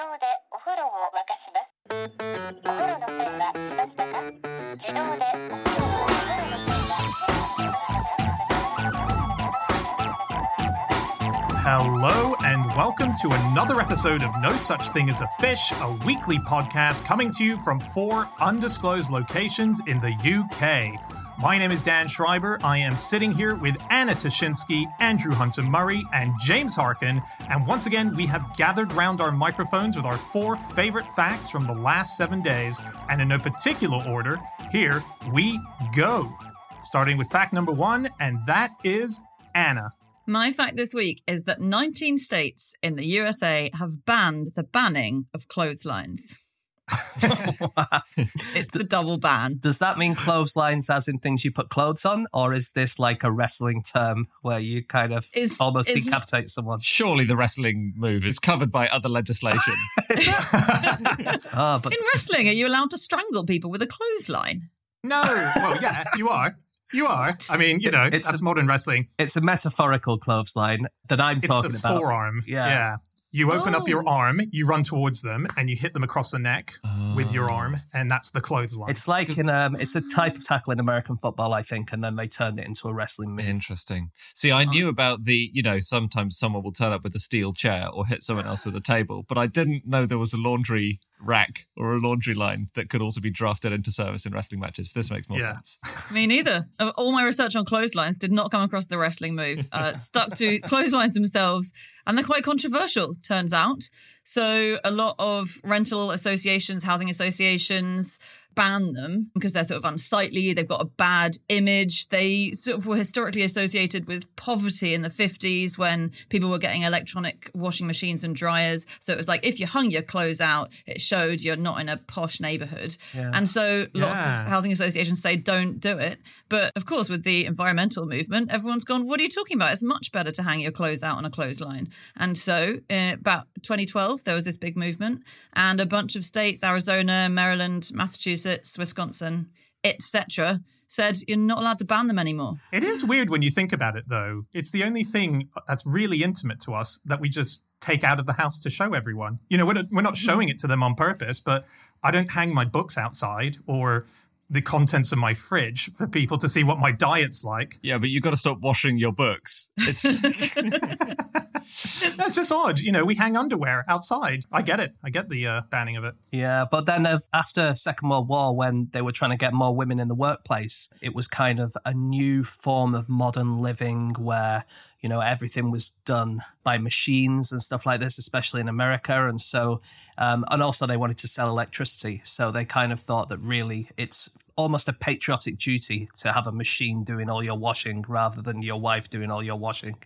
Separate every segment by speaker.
Speaker 1: 動でお風呂を沸かします。お風呂の線は来ましたか自動でお風呂をお風呂の線は
Speaker 2: Hello, and welcome to another episode of No Such Thing as a Fish, a weekly podcast coming to you from four undisclosed locations in the UK. My name is Dan Schreiber. I am sitting here with Anna Ptaszynski, Andrew Hunter Murray, and James Harkin. And once again, we have gathered round our microphones with our four favorite facts from the last seven days. And in no particular order, here we go. Starting with fact number one, and that is Anna.
Speaker 3: My fact this week is that 19 states in the USA have banned the banning of clotheslines. It's a double ban.
Speaker 4: Does that mean clotheslines as in things you put clothes on? Or is this like a wrestling term where you kind of
Speaker 3: It's-
Speaker 4: almost
Speaker 3: it's-
Speaker 4: decapitate someone?
Speaker 5: Surely the wrestling move is covered by other legislation.
Speaker 4: Oh, but
Speaker 3: In wrestling, are you allowed to strangle people with a clothesline?
Speaker 2: No. Well, yeah, you are. You are. I mean, you know,
Speaker 4: It's
Speaker 2: that's
Speaker 4: a-
Speaker 2: modern wrestling.
Speaker 4: it's a metaphorical clothesline that I'm
Speaker 2: It's
Speaker 4: talking
Speaker 2: a
Speaker 4: about.
Speaker 2: forearm.
Speaker 4: Yeah.
Speaker 2: You open up your
Speaker 3: Oh.
Speaker 2: arm, you run towards them, and you hit them across the neck with your
Speaker 5: Oh.
Speaker 2: arm, and that's the clothesline.
Speaker 4: It's like in um, it's a type of tackle in American football, I think, and then they turned it into a wrestling move.
Speaker 5: Interesting. See, I knew about the, you know, sometimes someone will turn up with a steel chair or hit someone else with a table, but I didn't know there was a laundry rack or a laundry line that could also be drafted into service in wrestling matches. If this makes more
Speaker 2: Yeah.
Speaker 5: sense.
Speaker 3: Me neither. All my research on clotheslines did not come across the wrestling move. Uh, stuck to clotheslines themselves, and they're quite controversial, turns out. So, a lot of rental associations, housing associations, ban them because they're sort of unsightly. They've got a bad image. They sort of were historically associated with poverty in the 50s when people were getting electronic washing machines and dryers. So it was like if you hung your clothes out, it showed you're not in a posh neighborhood. And so lots
Speaker 2: Yeah.
Speaker 3: of housing associations say don't do it. But of course, with the environmental movement, everyone's gone, what are you talking about? It's much better to hang your clothes out on a clothesline. And so, uh, about 2012, there was this big movement, and a bunch of states, Arizona, Maryland, Massachusetts, Wisconsin, etc., said you're not allowed to ban them anymore.
Speaker 2: It is weird when you think about it, though. It's the only thing that's really intimate to us that we just take out of the house to show everyone. You know, we're not, we're not showing it to them on purpose, but I don't hang my books outside or the contents of my fridge for people to see what my diet's like.
Speaker 5: Yeah, but you've got to stop washing your books. It's
Speaker 2: That's just odd. You know, we hang underwear outside. I get it. I get the uh, banning of it.
Speaker 4: Yeah, but then after Second World War, when they were trying to get more women in the workplace, it was kind of a new form of modern living where you know everything was done by machines and stuff like this, especially in America. And so, um, and also they wanted to sell electricity, so they kind of thought that really it's almost a patriotic duty to have a machine doing all your washing rather than your wife doing all your washing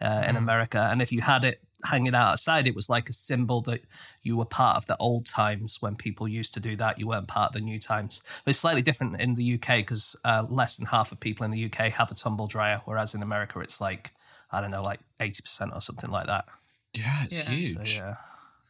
Speaker 4: uh, in America. And if you had it hanging out outside, it was like a symbol that you were part of the old times when people used to do that. You weren't part of the new times. But it's slightly different in the UK because uh, less than half of people in the UK have a tumble dryer, whereas in America it's like, I don't know, like 80% or something like that.
Speaker 5: yeah, it's
Speaker 3: Yeah.
Speaker 4: So,
Speaker 5: huge.
Speaker 4: yeah.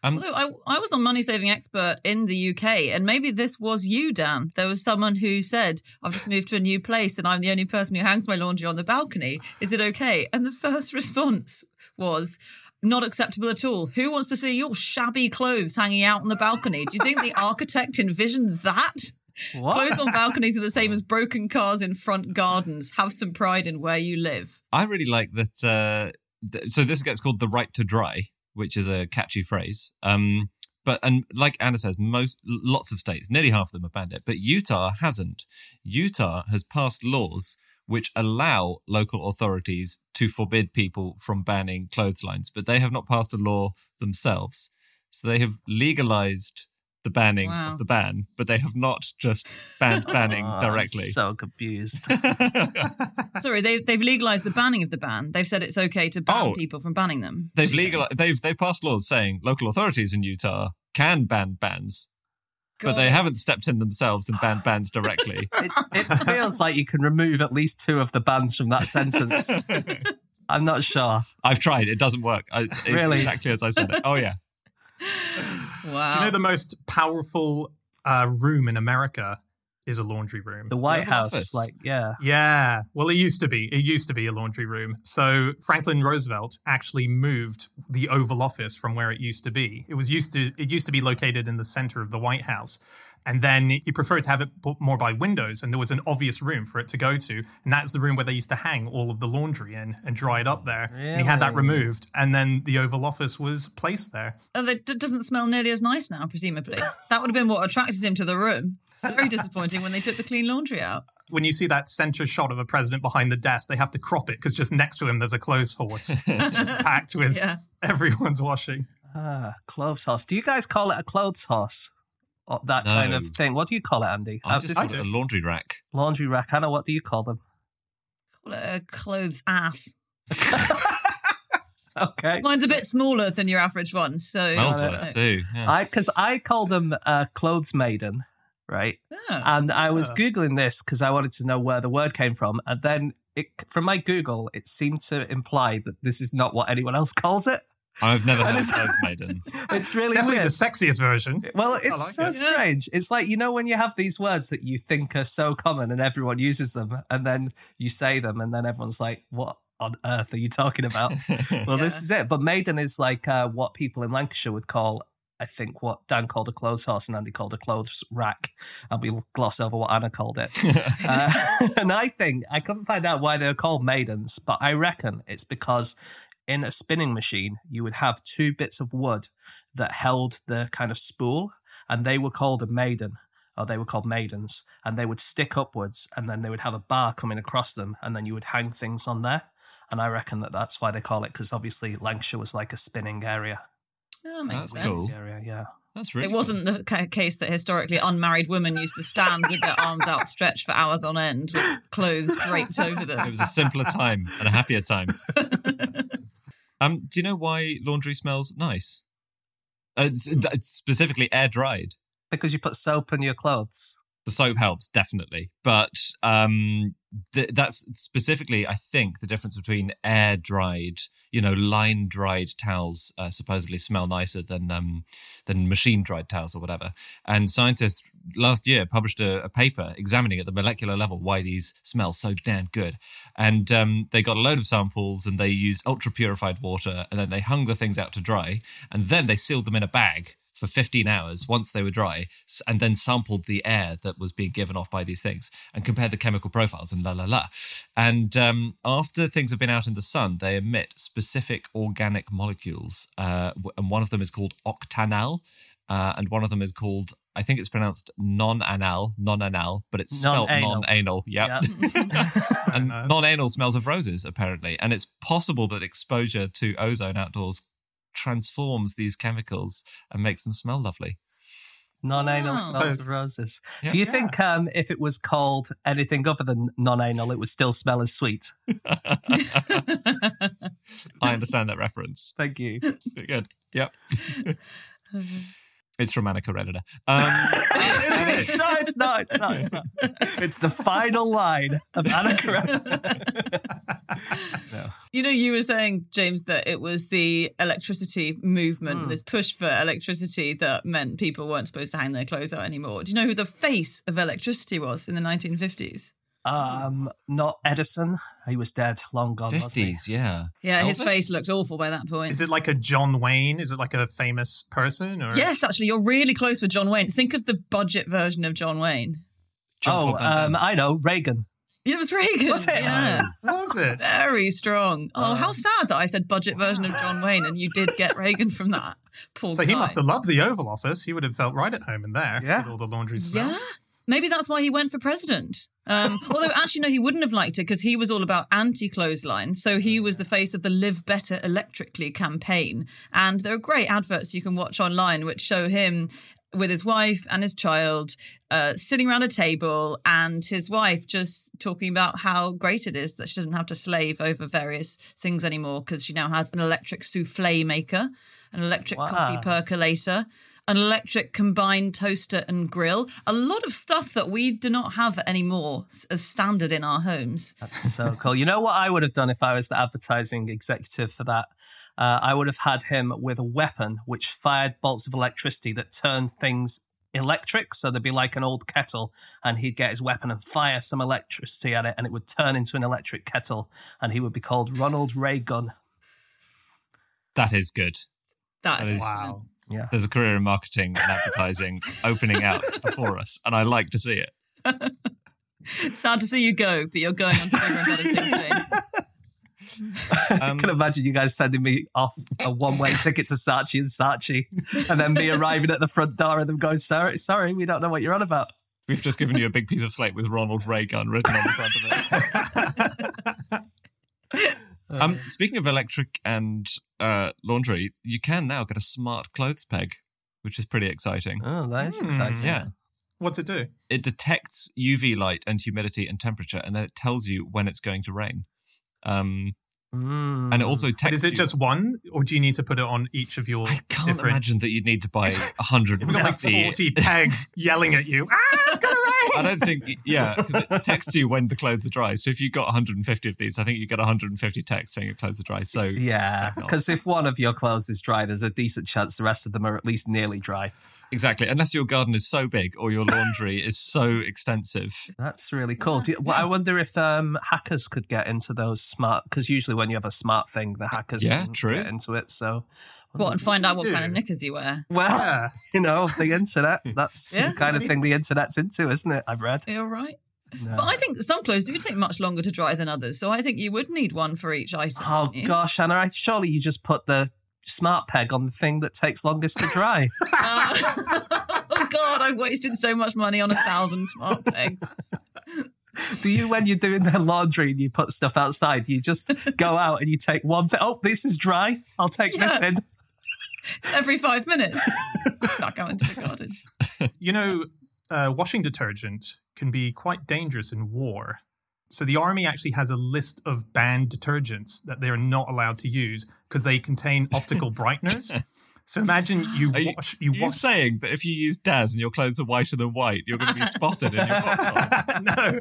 Speaker 3: Um, Although I, I was on Money Saving Expert in the UK, and maybe this was you, Dan. There was someone who said, I've just moved to a new place and I'm the only person who hangs my laundry on the balcony. Is it okay? And the first response was, not acceptable at all. Who wants to see your shabby clothes hanging out on the balcony? Do you think the architect envisioned that?
Speaker 4: What?
Speaker 3: Clothes on balconies are the same as broken cars in front gardens. Have some pride in where you live.
Speaker 5: I really like that. Uh, th- so this gets called the right to dry, which is a catchy phrase. Um, but and like Anna says, most lots of states, nearly half of them have banned it, but Utah hasn't. Utah has passed laws which allow local authorities to forbid people from banning clotheslines, but they have not passed a law themselves. So they have legalized the banning
Speaker 3: Wow.
Speaker 5: of the ban, but they have not just banned banning
Speaker 4: Oh, I'm
Speaker 5: directly.
Speaker 4: so confused.
Speaker 3: Sorry, they, they've legalized the banning of the ban. They've said it's okay to ban
Speaker 5: Oh.
Speaker 3: people from banning them.
Speaker 5: They've legalized. they've they've passed laws saying local authorities in Utah can ban bans, but they haven't stepped in themselves and banned bans directly.
Speaker 4: it, it feels like you can remove at least two of the bans from that sentence. I'm not sure.
Speaker 5: I've tried; it doesn't work. It's, it's
Speaker 4: Really?
Speaker 5: exactly as I said it. Oh yeah,
Speaker 3: Wow.
Speaker 2: Do you know the most powerful uh, room in America is a laundry room.
Speaker 4: The White House,
Speaker 5: Office.
Speaker 4: like, yeah.
Speaker 2: Yeah, well, it used to be. It used to be a laundry room. So Franklin Roosevelt actually moved the Oval Office from where it used to be. It was used to. It used to be located in the center of the White House, and then he preferred to have it put more by windows, and there was an obvious room for it to go to, and that's the room where they used to hang all of the laundry in and dry it up there. And he had that removed, and then the Oval Office was placed there.
Speaker 3: Oh, it d- doesn't smell nearly as nice now, presumably. that would have been what attracted him to the room. Very disappointing when they took the clean laundry out.
Speaker 2: When you see that center shot of a president behind the desk, they have to crop it because just next to him there's a clothes horse. It's just packed with
Speaker 3: Yeah.
Speaker 2: everyone's washing.
Speaker 4: Ah, clothes horse. Do you guys call it a clothes horse? Or that kind of thing. What do you call it, Andy?
Speaker 5: I just call it a laundry rack.
Speaker 4: laundry rack. Hannah, what do you call them?
Speaker 3: Call it a clothes ass.
Speaker 4: Okay.
Speaker 3: Mine's a bit smaller than your average one, so
Speaker 5: Smells
Speaker 4: Uh,
Speaker 5: worse too. Yeah.
Speaker 4: I because I call them uh, clothes maiden, right?
Speaker 3: Oh.
Speaker 4: And I was
Speaker 2: Ah.
Speaker 4: googling this because I wanted to know where the word came from, and then it from my Google, it seemed to imply that this is not what anyone else calls it.
Speaker 5: I've never
Speaker 4: heard
Speaker 5: had a
Speaker 4: it's-
Speaker 5: maiden.
Speaker 4: It's really
Speaker 2: Definitely
Speaker 4: weird.
Speaker 2: the sexiest version.
Speaker 4: Well, it's
Speaker 2: like
Speaker 4: so
Speaker 2: it.
Speaker 4: strange. It's like you know when you have these words that you think are so common and everyone uses them, and then you say them, and then everyone's like, "What on earth are you talking about?" well, this is it. But maiden is like uh, what people in Lancashire would call, I think, what Dan called a clothes horse and Andy called a clothes rack. And we'll gloss over what Anna called it. Uh, and I think I couldn't find out why they're called maidens, but I reckon it's because in a spinning machine you would have two bits of wood that held the kind of spool, and they were called a maiden. Or they were called maidens, and they would stick upwards, and then they would have a bar coming across them, and then you would hang things on there. And I reckon that that's why they call it, because obviously Lancashire was like a spinning area.
Speaker 3: that makes
Speaker 5: That's
Speaker 3: sense.
Speaker 5: cool.
Speaker 4: Area, yeah.
Speaker 5: That's really
Speaker 3: It wasn't the case that historically unmarried women used to stand with their arms outstretched for hours on end with clothes draped over
Speaker 5: them. It was a simpler time and a happier time. um, do you know why laundry smells nice? Uh, specifically air dried.
Speaker 4: Because you put soap in your clothes.
Speaker 5: The soap helps definitely. But um th- that's specifically i think the difference between air dried you know line dried towels uh, supposedly smell nicer than um than machine dried towels or whatever. And scientists last year published a, a paper examining at the molecular level why these smell so damn good. And um they got a load of samples and they used ultra purified water and then they hung the things out to dry and then they sealed them in a bag for 15 hours once they were dry and then sampled the air that was being given off by these things and compared the chemical profiles and la la la and um, after things have been out in the sun they emit specific organic molecules uh, and one of them is called octanal uh, and one of them is called I think it's pronounced non-anal, non-anal, but it's spelled
Speaker 4: Non-anal.
Speaker 5: non-anal. Yep. and non-anal smells of roses apparently, and it's possible that exposure to ozone outdoors transforms these chemicals and makes them smell lovely.
Speaker 4: Non-anal
Speaker 3: Wow.
Speaker 4: smells of roses.
Speaker 5: Yeah.
Speaker 4: Do you
Speaker 2: Yeah.
Speaker 4: think um, if it was called anything other than non-anal, it would still smell as sweet?
Speaker 5: I understand that reference.
Speaker 4: Thank you.
Speaker 5: Good. Yep. It's from Anna Karenina. Um,
Speaker 4: it's not. It's not. It's not. It's not. It's the final line of Anna Karenina. no.
Speaker 3: You know, you were saying, James, that it was the electricity movement,
Speaker 4: Hmm.
Speaker 3: this push for electricity that meant people weren't supposed to hang their clothes out anymore. Do you know who the face of electricity was in the 1950s?
Speaker 4: Um, not Edison. He was dead, long gone.
Speaker 5: 50s, yeah.
Speaker 3: Yeah, his face looked awful by that point.
Speaker 2: Is it like a John Wayne? Is it like a famous person? Or
Speaker 3: Yes, actually, you're really close with John Wayne. Think of the budget version of John Wayne.
Speaker 5: John
Speaker 4: Oh, um, I know Reagan.
Speaker 3: It was Reagan.
Speaker 4: Was it?
Speaker 3: Yeah.
Speaker 2: was it?
Speaker 3: Very strong. Oh,
Speaker 4: Oh.
Speaker 3: how sad that I said budget version of John Wayne and you did get Reagan from that. Poor
Speaker 2: So he must have loved the Oval Office. He would have felt right at home in there
Speaker 4: Yeah.
Speaker 2: with all the laundry smells.
Speaker 3: Yeah. Maybe that's why he went for president. Um, although, actually, no, he wouldn't have liked it because he was all about anti clothesline. So he was the face of the Live Better Electrically campaign. And there are great adverts you can watch online which show him with his wife and his child uh, sitting around a table and his wife just talking about how great it is that she doesn't have to slave over various things anymore because she now has an electric souffle maker, an electric
Speaker 4: Wow.
Speaker 3: coffee percolator, an electric combined toaster and grill. A lot of stuff that we do not have anymore as standard in our homes.
Speaker 4: That's so cool. You know what I would have done if I was the advertising executive for that? Uh, I would have had him with a weapon which fired bolts of electricity that turned things electric. So there'd be like an old kettle, and he'd get his weapon and fire some electricity at it, and it would turn into an electric kettle, and he would be called Ronald Ray Gun.
Speaker 5: That is good.
Speaker 3: That
Speaker 5: That
Speaker 3: is
Speaker 5: is-
Speaker 2: Wow.
Speaker 4: Yeah.
Speaker 5: There's a career in marketing and advertising opening out before us, and I like to see it.
Speaker 3: sad to see you go, but you're going on to bigger and better things, James.
Speaker 4: I
Speaker 5: Um,
Speaker 4: can imagine you guys sending me off a one-way ticket to Saatchi and Saatchi, and then me arriving at the front door and them going, "Sorry, sorry, we don't know what you're on about."
Speaker 5: We've just given you a big piece of slate with Ronald Reagan written on the front of it. um, speaking of electric and uh, laundry, you can now get a smart clothes peg, which is pretty exciting.
Speaker 4: Oh, that is exciting.
Speaker 5: Yeah.
Speaker 2: What's it do?
Speaker 5: It detects UV light and humidity and temperature, and then it tells you when it's going to rain. Um,
Speaker 4: Mm.
Speaker 5: and it also texts
Speaker 2: is it
Speaker 5: you-
Speaker 2: just one, or do you need to put it on each of your
Speaker 5: I can't
Speaker 2: different?
Speaker 5: imagine that you'd need to buy a hundred
Speaker 2: We've got like forty pegs yelling at you. Ah, it's gonna
Speaker 5: I don't think, yeah, because it texts you when the clothes are dry. So if you got 150 of these, I think you get 150 texts saying your clothes are dry. So
Speaker 4: Yeah, because if one of your clothes is dry, there's a decent chance the rest of them are at least nearly dry.
Speaker 5: exactly, unless your garden is so big or your laundry is so extensive.
Speaker 4: That's really cool. Do you- well, I wonder if um, hackers could get into those smart, because usually when you have a smart thing, the hackers
Speaker 5: Yeah,
Speaker 4: can
Speaker 5: true.
Speaker 4: get into it. So,
Speaker 3: What, and find out what
Speaker 2: do?
Speaker 3: kind of knickers you wear.
Speaker 4: well,
Speaker 2: Yeah.
Speaker 4: you know, the internet, that's
Speaker 3: Yeah,
Speaker 4: the kind of thing the internet's into, isn't it? I've read.
Speaker 3: You're right.
Speaker 4: No.
Speaker 3: But I think some clothes do take much longer to dry than others. So I think you would need one for each item.
Speaker 4: Oh gosh, Anna, I, surely you just put the smart peg on the thing that takes longest to dry.
Speaker 3: Uh, oh God, I've wasted so much money on a thousand smart pegs.
Speaker 4: Do you, when you're doing the laundry and you put stuff outside, you just go out and you take one thing? Oh, this is dry. I'll take this in.
Speaker 3: Every five minutes. Back out into the garden.
Speaker 2: You know, uh, washing detergent can be quite dangerous in war. So the army actually has a list of banned detergents that they are not allowed to use because they contain optical brighteners. So imagine you
Speaker 5: Are you-
Speaker 2: wash, you
Speaker 5: You're
Speaker 2: wash.
Speaker 5: saying that if you use Daz and your clothes are whiter than white, you're going to be spotted in your foxhole.
Speaker 2: no,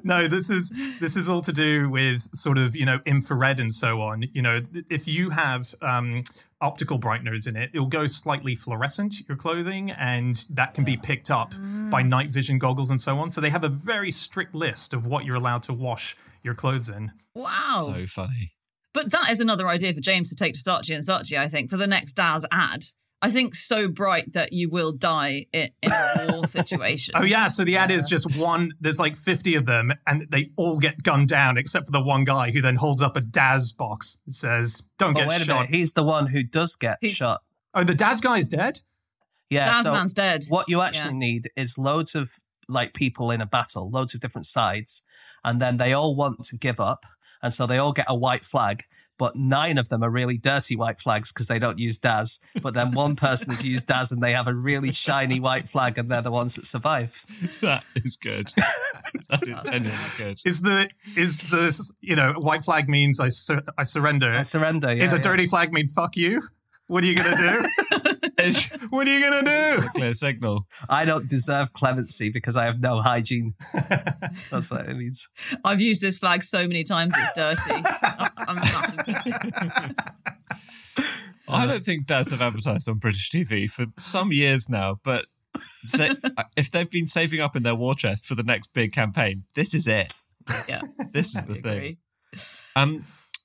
Speaker 2: no. This is this is all to do with sort of you know infrared and so on. You know, if you have um, optical brighteners in it, it'll go slightly fluorescent your clothing, and that can be picked up by night vision goggles and so on. So they have a very strict list of what you're allowed to wash your clothes in.
Speaker 3: Wow.
Speaker 5: So funny.
Speaker 3: But that is another idea for James to take to Saatchi and Saatchi, I think, for the next Daz ad. I think so bright that you will die in, in a war situation.
Speaker 2: Oh yeah, so the ad is just one. There's like 50 of them, and they all get gunned down except for the one guy who then holds up a Daz box. It says, "Don't
Speaker 4: Oh,
Speaker 2: get
Speaker 4: wait a
Speaker 2: shot."
Speaker 4: minute. He's the one who does get
Speaker 3: He's-
Speaker 4: shot.
Speaker 2: Oh, the Daz guy is dead.
Speaker 4: Yeah.
Speaker 3: Daz
Speaker 4: so
Speaker 3: man's dead.
Speaker 4: what you actually
Speaker 3: Yeah.
Speaker 4: need is loads of like people in a battle, loads of different sides, and then they all want to give up. And so they all get a white flag, but nine of them are really dirty white flags because they don't use Daz. But then one person has used Daz and they have a really shiny white flag, and they're the ones that survive.
Speaker 5: That is good. that is genuinely good.
Speaker 2: Is the is the you know white flag means I sur- I surrender.
Speaker 4: I surrender. Yeah,
Speaker 2: is a
Speaker 4: yeah.
Speaker 2: dirty flag mean fuck you? What are you gonna do?
Speaker 5: It's
Speaker 2: what are you gonna do?
Speaker 5: clear signal.
Speaker 4: I don't deserve clemency because I have no hygiene. That's what it means.
Speaker 3: I've used this flag so many times, it's dirty. I'm
Speaker 5: I don't think Daz have advertised on British TV for some years now, but they, if they've been saving up in their war chest for the next big campaign, this is it.
Speaker 3: Yeah,
Speaker 5: This is
Speaker 3: I
Speaker 5: the thing. Um,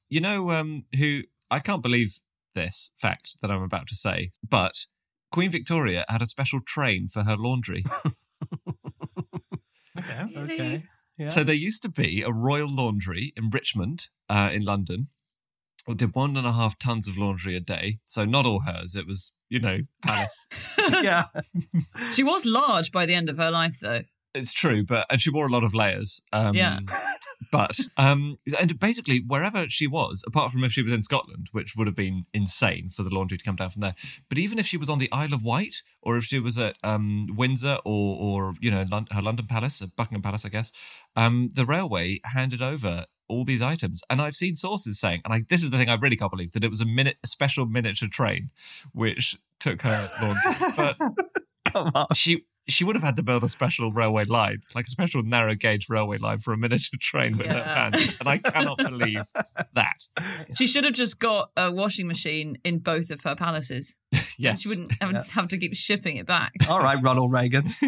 Speaker 5: you know, um, who I can't believe this fact that I'm about to say, but Queen Victoria had a special train for her laundry.
Speaker 3: Really?
Speaker 4: Yeah.
Speaker 5: So there used to be a royal laundry in Richmond, uh, in London. It did one and a half tons of laundry a day. So not all hers. It was, you know, palace.
Speaker 4: yeah.
Speaker 3: She was large by the end of her life, though.
Speaker 5: It's true, but and she wore a lot of layers. Um,
Speaker 3: Yeah.
Speaker 5: But um, and basically wherever she was, apart from if she was in Scotland, which would have been insane for the laundry to come down from there. But even if she was on the Isle of Wight, or if she was at um, Windsor, or or you know Lon- her London Palace, uh, Buckingham Palace, I guess, um, the railway handed over all these items, and I've seen sources saying, and I, this is the thing I really can't believe that it was a minute, a special miniature train, which took her laundry, but
Speaker 4: Come on.
Speaker 5: she she would have had to build a special railway line, like a special narrow gauge railway line for a miniature train with her
Speaker 3: Yeah.
Speaker 5: pants. And I cannot believe that.
Speaker 3: She should have just got a washing machine in both of her palaces.
Speaker 5: Yes.
Speaker 3: She wouldn't have,
Speaker 4: Yeah.
Speaker 3: have to keep shipping it back.
Speaker 4: All right, Ronald Reagan.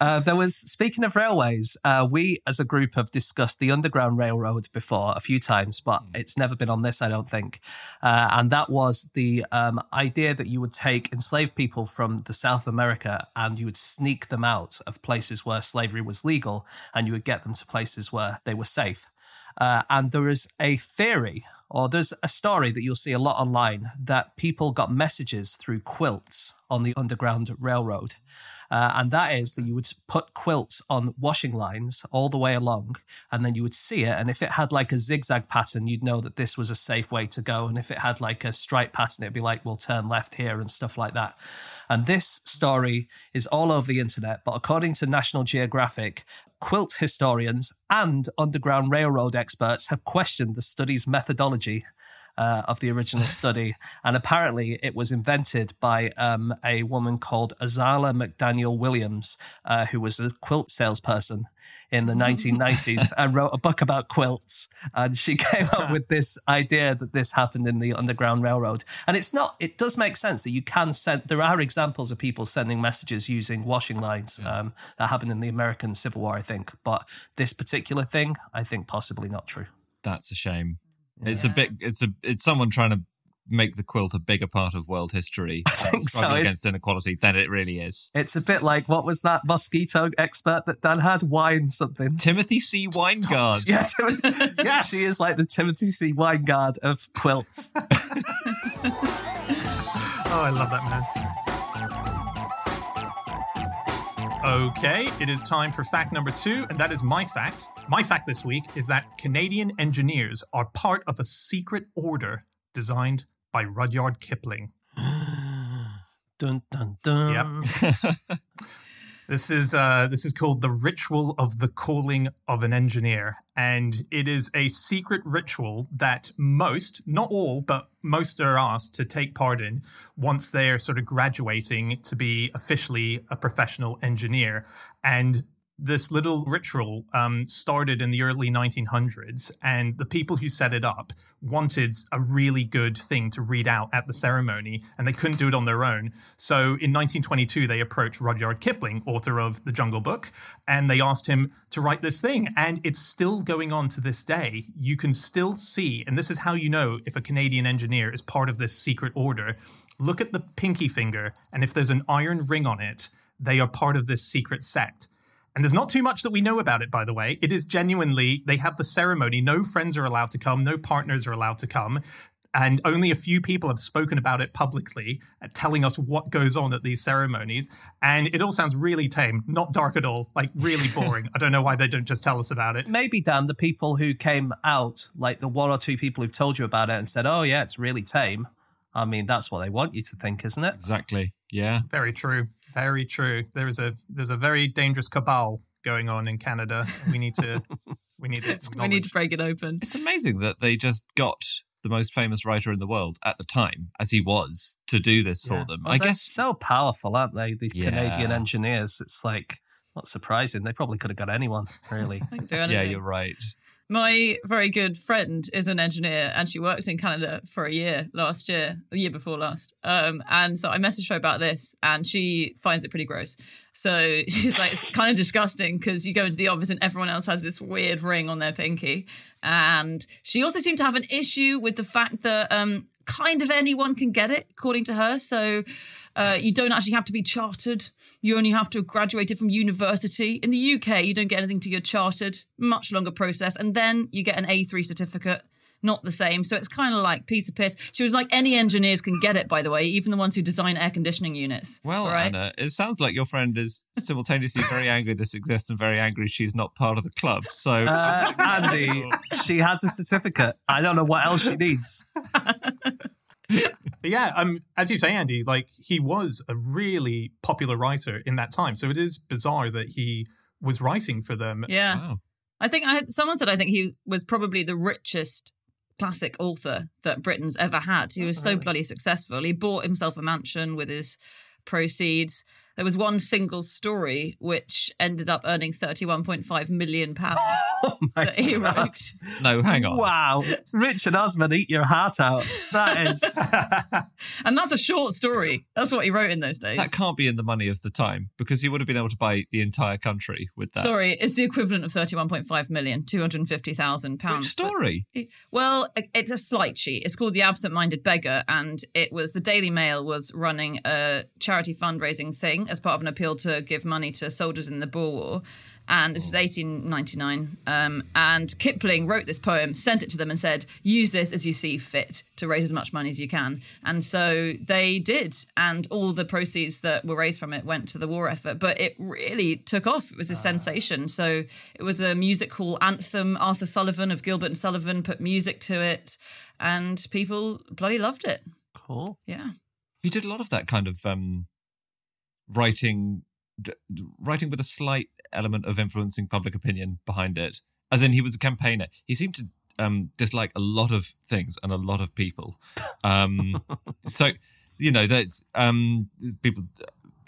Speaker 4: Uh, there was, speaking of railways, uh, we as a group have discussed the Underground Railroad before a few times, but it's never been on this, I don't think. Uh, and that was the um, idea that you would take enslaved people from the South America and you would sneak them out of places where slavery was legal and you would get them to places where they were safe. Uh, and there is a theory, or there's a story that you'll see a lot online, that people got messages through quilts on the Underground Railroad. Uh, and that is that you would put quilts on washing lines all the way along, and then you would see it. And if it had like a zigzag pattern, you'd know that this was a safe way to go. And if it had like a stripe pattern, it'd be like, we'll turn left here and stuff like that. And this story is all over the internet. But according to National Geographic, quilt historians and Underground Railroad experts have questioned the study's methodology uh, of the original study. And apparently, it was invented by um, a woman called Ozella McDaniel Williams, uh, who was a quilt salesperson in the 1990s and wrote a book about quilts. And she came up with this idea that this happened in the Underground Railroad. And it's not, it does make sense that you can send, there are examples of people sending messages using washing lines um, that happened in the American Civil War, I think. But this particular thing, I think possibly not true.
Speaker 5: That's a shame. It's a bit. It's a. It's someone trying to make the quilt a bigger part of world history, uh,
Speaker 4: so.
Speaker 5: struggling against inequality than it really is.
Speaker 4: It's a bit like what was that mosquito expert that Dan had? Wine something.
Speaker 5: Timothy C. Winegard.
Speaker 4: Yeah, Tim-
Speaker 2: Yes.
Speaker 4: she is like the Timothy C. Winegard of quilts.
Speaker 2: Oh, I love that man. Okay, it is time for fact number two, and that is my fact. My fact this week is that Canadian engineers are part of a secret order designed by Rudyard Kipling.
Speaker 4: dun dun dun. Yep.
Speaker 2: This is uh, this is called the ritual of the calling of an engineer, and it is a secret ritual that most, not all, but most are asked to take part in once they're sort of graduating to be officially a professional engineer. And this little ritual um, started in the early 1900s, and the people who set it up wanted a really good thing to read out at the ceremony, and they couldn't do it on their own. So in 1922, they approached Rudyard Kipling, author of The Jungle Book, and they asked him to write this thing. And it's still going on to this day. You can still see, and this is how you know if a Canadian engineer is part of this secret order. Look at the pinky finger, and if there's an iron ring on it, they are part of this secret sect. And there's not too much that we know about it, by the way. It is genuinely, they have the ceremony. No friends are allowed to come, no partners are allowed to come. And only a few people have spoken about it publicly, uh, telling us what goes on at these ceremonies. And it all sounds really tame, not dark at all, like really boring. I don't know why they don't just tell us about it.
Speaker 4: Maybe, Dan, the people who came out, like the one or two people who've told you about it and said, oh, yeah, it's really tame. I mean, that's what they want you to think, isn't it?
Speaker 5: Exactly. Yeah.
Speaker 2: Very true. Very true. There is a there's a very dangerous cabal going on in Canada. We need to we need to
Speaker 3: we need to break it open.
Speaker 5: It's amazing that they just got the most famous writer in the world at the time, as he was, to do this for them.
Speaker 4: Well,
Speaker 5: I guess
Speaker 4: so powerful, aren't they? These
Speaker 5: Yeah.
Speaker 4: Canadian engineers. It's like not surprising. They probably could have got anyone, really.
Speaker 3: They can do
Speaker 5: Yeah, you're right.
Speaker 3: My very good friend is an engineer and she worked in Canada for a year last year, the year before last. Um, and so I messaged her about this and she finds it pretty gross. So she's like, it's kind of disgusting because you go into the office and everyone else has this weird ring on their pinky. And she also seemed to have an issue with the fact that um, kind of anyone can get it, according to her. So uh, you don't actually have to be chartered. You only have to have graduated from university. In the UK, you don't get anything till you're chartered, much longer process. And then you get an A3 certificate, not the same. So it's kind of like piece of piss. She was like, any engineers can get it, by the way, even the ones who design air conditioning units.
Speaker 5: Well,
Speaker 3: right?
Speaker 5: Anna, it sounds like your friend is simultaneously very angry this exists and very angry she's not part of the club. So,
Speaker 4: Uh, Andy, she has a certificate. I don't know what else she needs.
Speaker 2: But yeah, um, as you say, Andy, like he was a really popular writer in that time. So it is bizarre that he was writing for them.
Speaker 3: Yeah.
Speaker 5: wow.
Speaker 3: I think I had someone said I think he was probably the richest classic author that Britain's ever had. He was so bloody successful. He bought himself a mansion with his proceeds. There was one single story which ended up earning 31.5 million pounds
Speaker 4: Oh my
Speaker 3: that he
Speaker 4: God.
Speaker 3: wrote.
Speaker 5: No, hang on.
Speaker 4: Wow. Richard Osman, eat your heart out. That is.
Speaker 3: And that's a short story. That's what he wrote in those days.
Speaker 5: That can't be in the money of the time because he would have been able to buy the entire country with that.
Speaker 3: Sorry, it's the equivalent of 31.5 million, 250,000
Speaker 5: Which
Speaker 3: pounds.
Speaker 5: story?
Speaker 3: Well, it's a slight sheet. It's called The Absent Minded Beggar, and it was the Daily Mail was running a charity fundraising thing as part of an appeal to give money to soldiers in the Boer War. And this is 1899. Um, and Kipling wrote this poem, sent it to them, and said, use this as you see fit to raise as much money as you can. And so they did. And all the proceeds that were raised from it went to the war effort. But it really took off. It was a sensation. So it was a music hall anthem. Arthur Sullivan of Gilbert and Sullivan put music to it. And people bloody loved it.
Speaker 4: Cool.
Speaker 3: Yeah.
Speaker 5: He did a lot of that kind of um, writing, d- writing with a slight element of influencing public opinion behind it. As in, he was a campaigner. He seemed to um, dislike a lot of things and a lot of people. Um, so, you know, that um, people.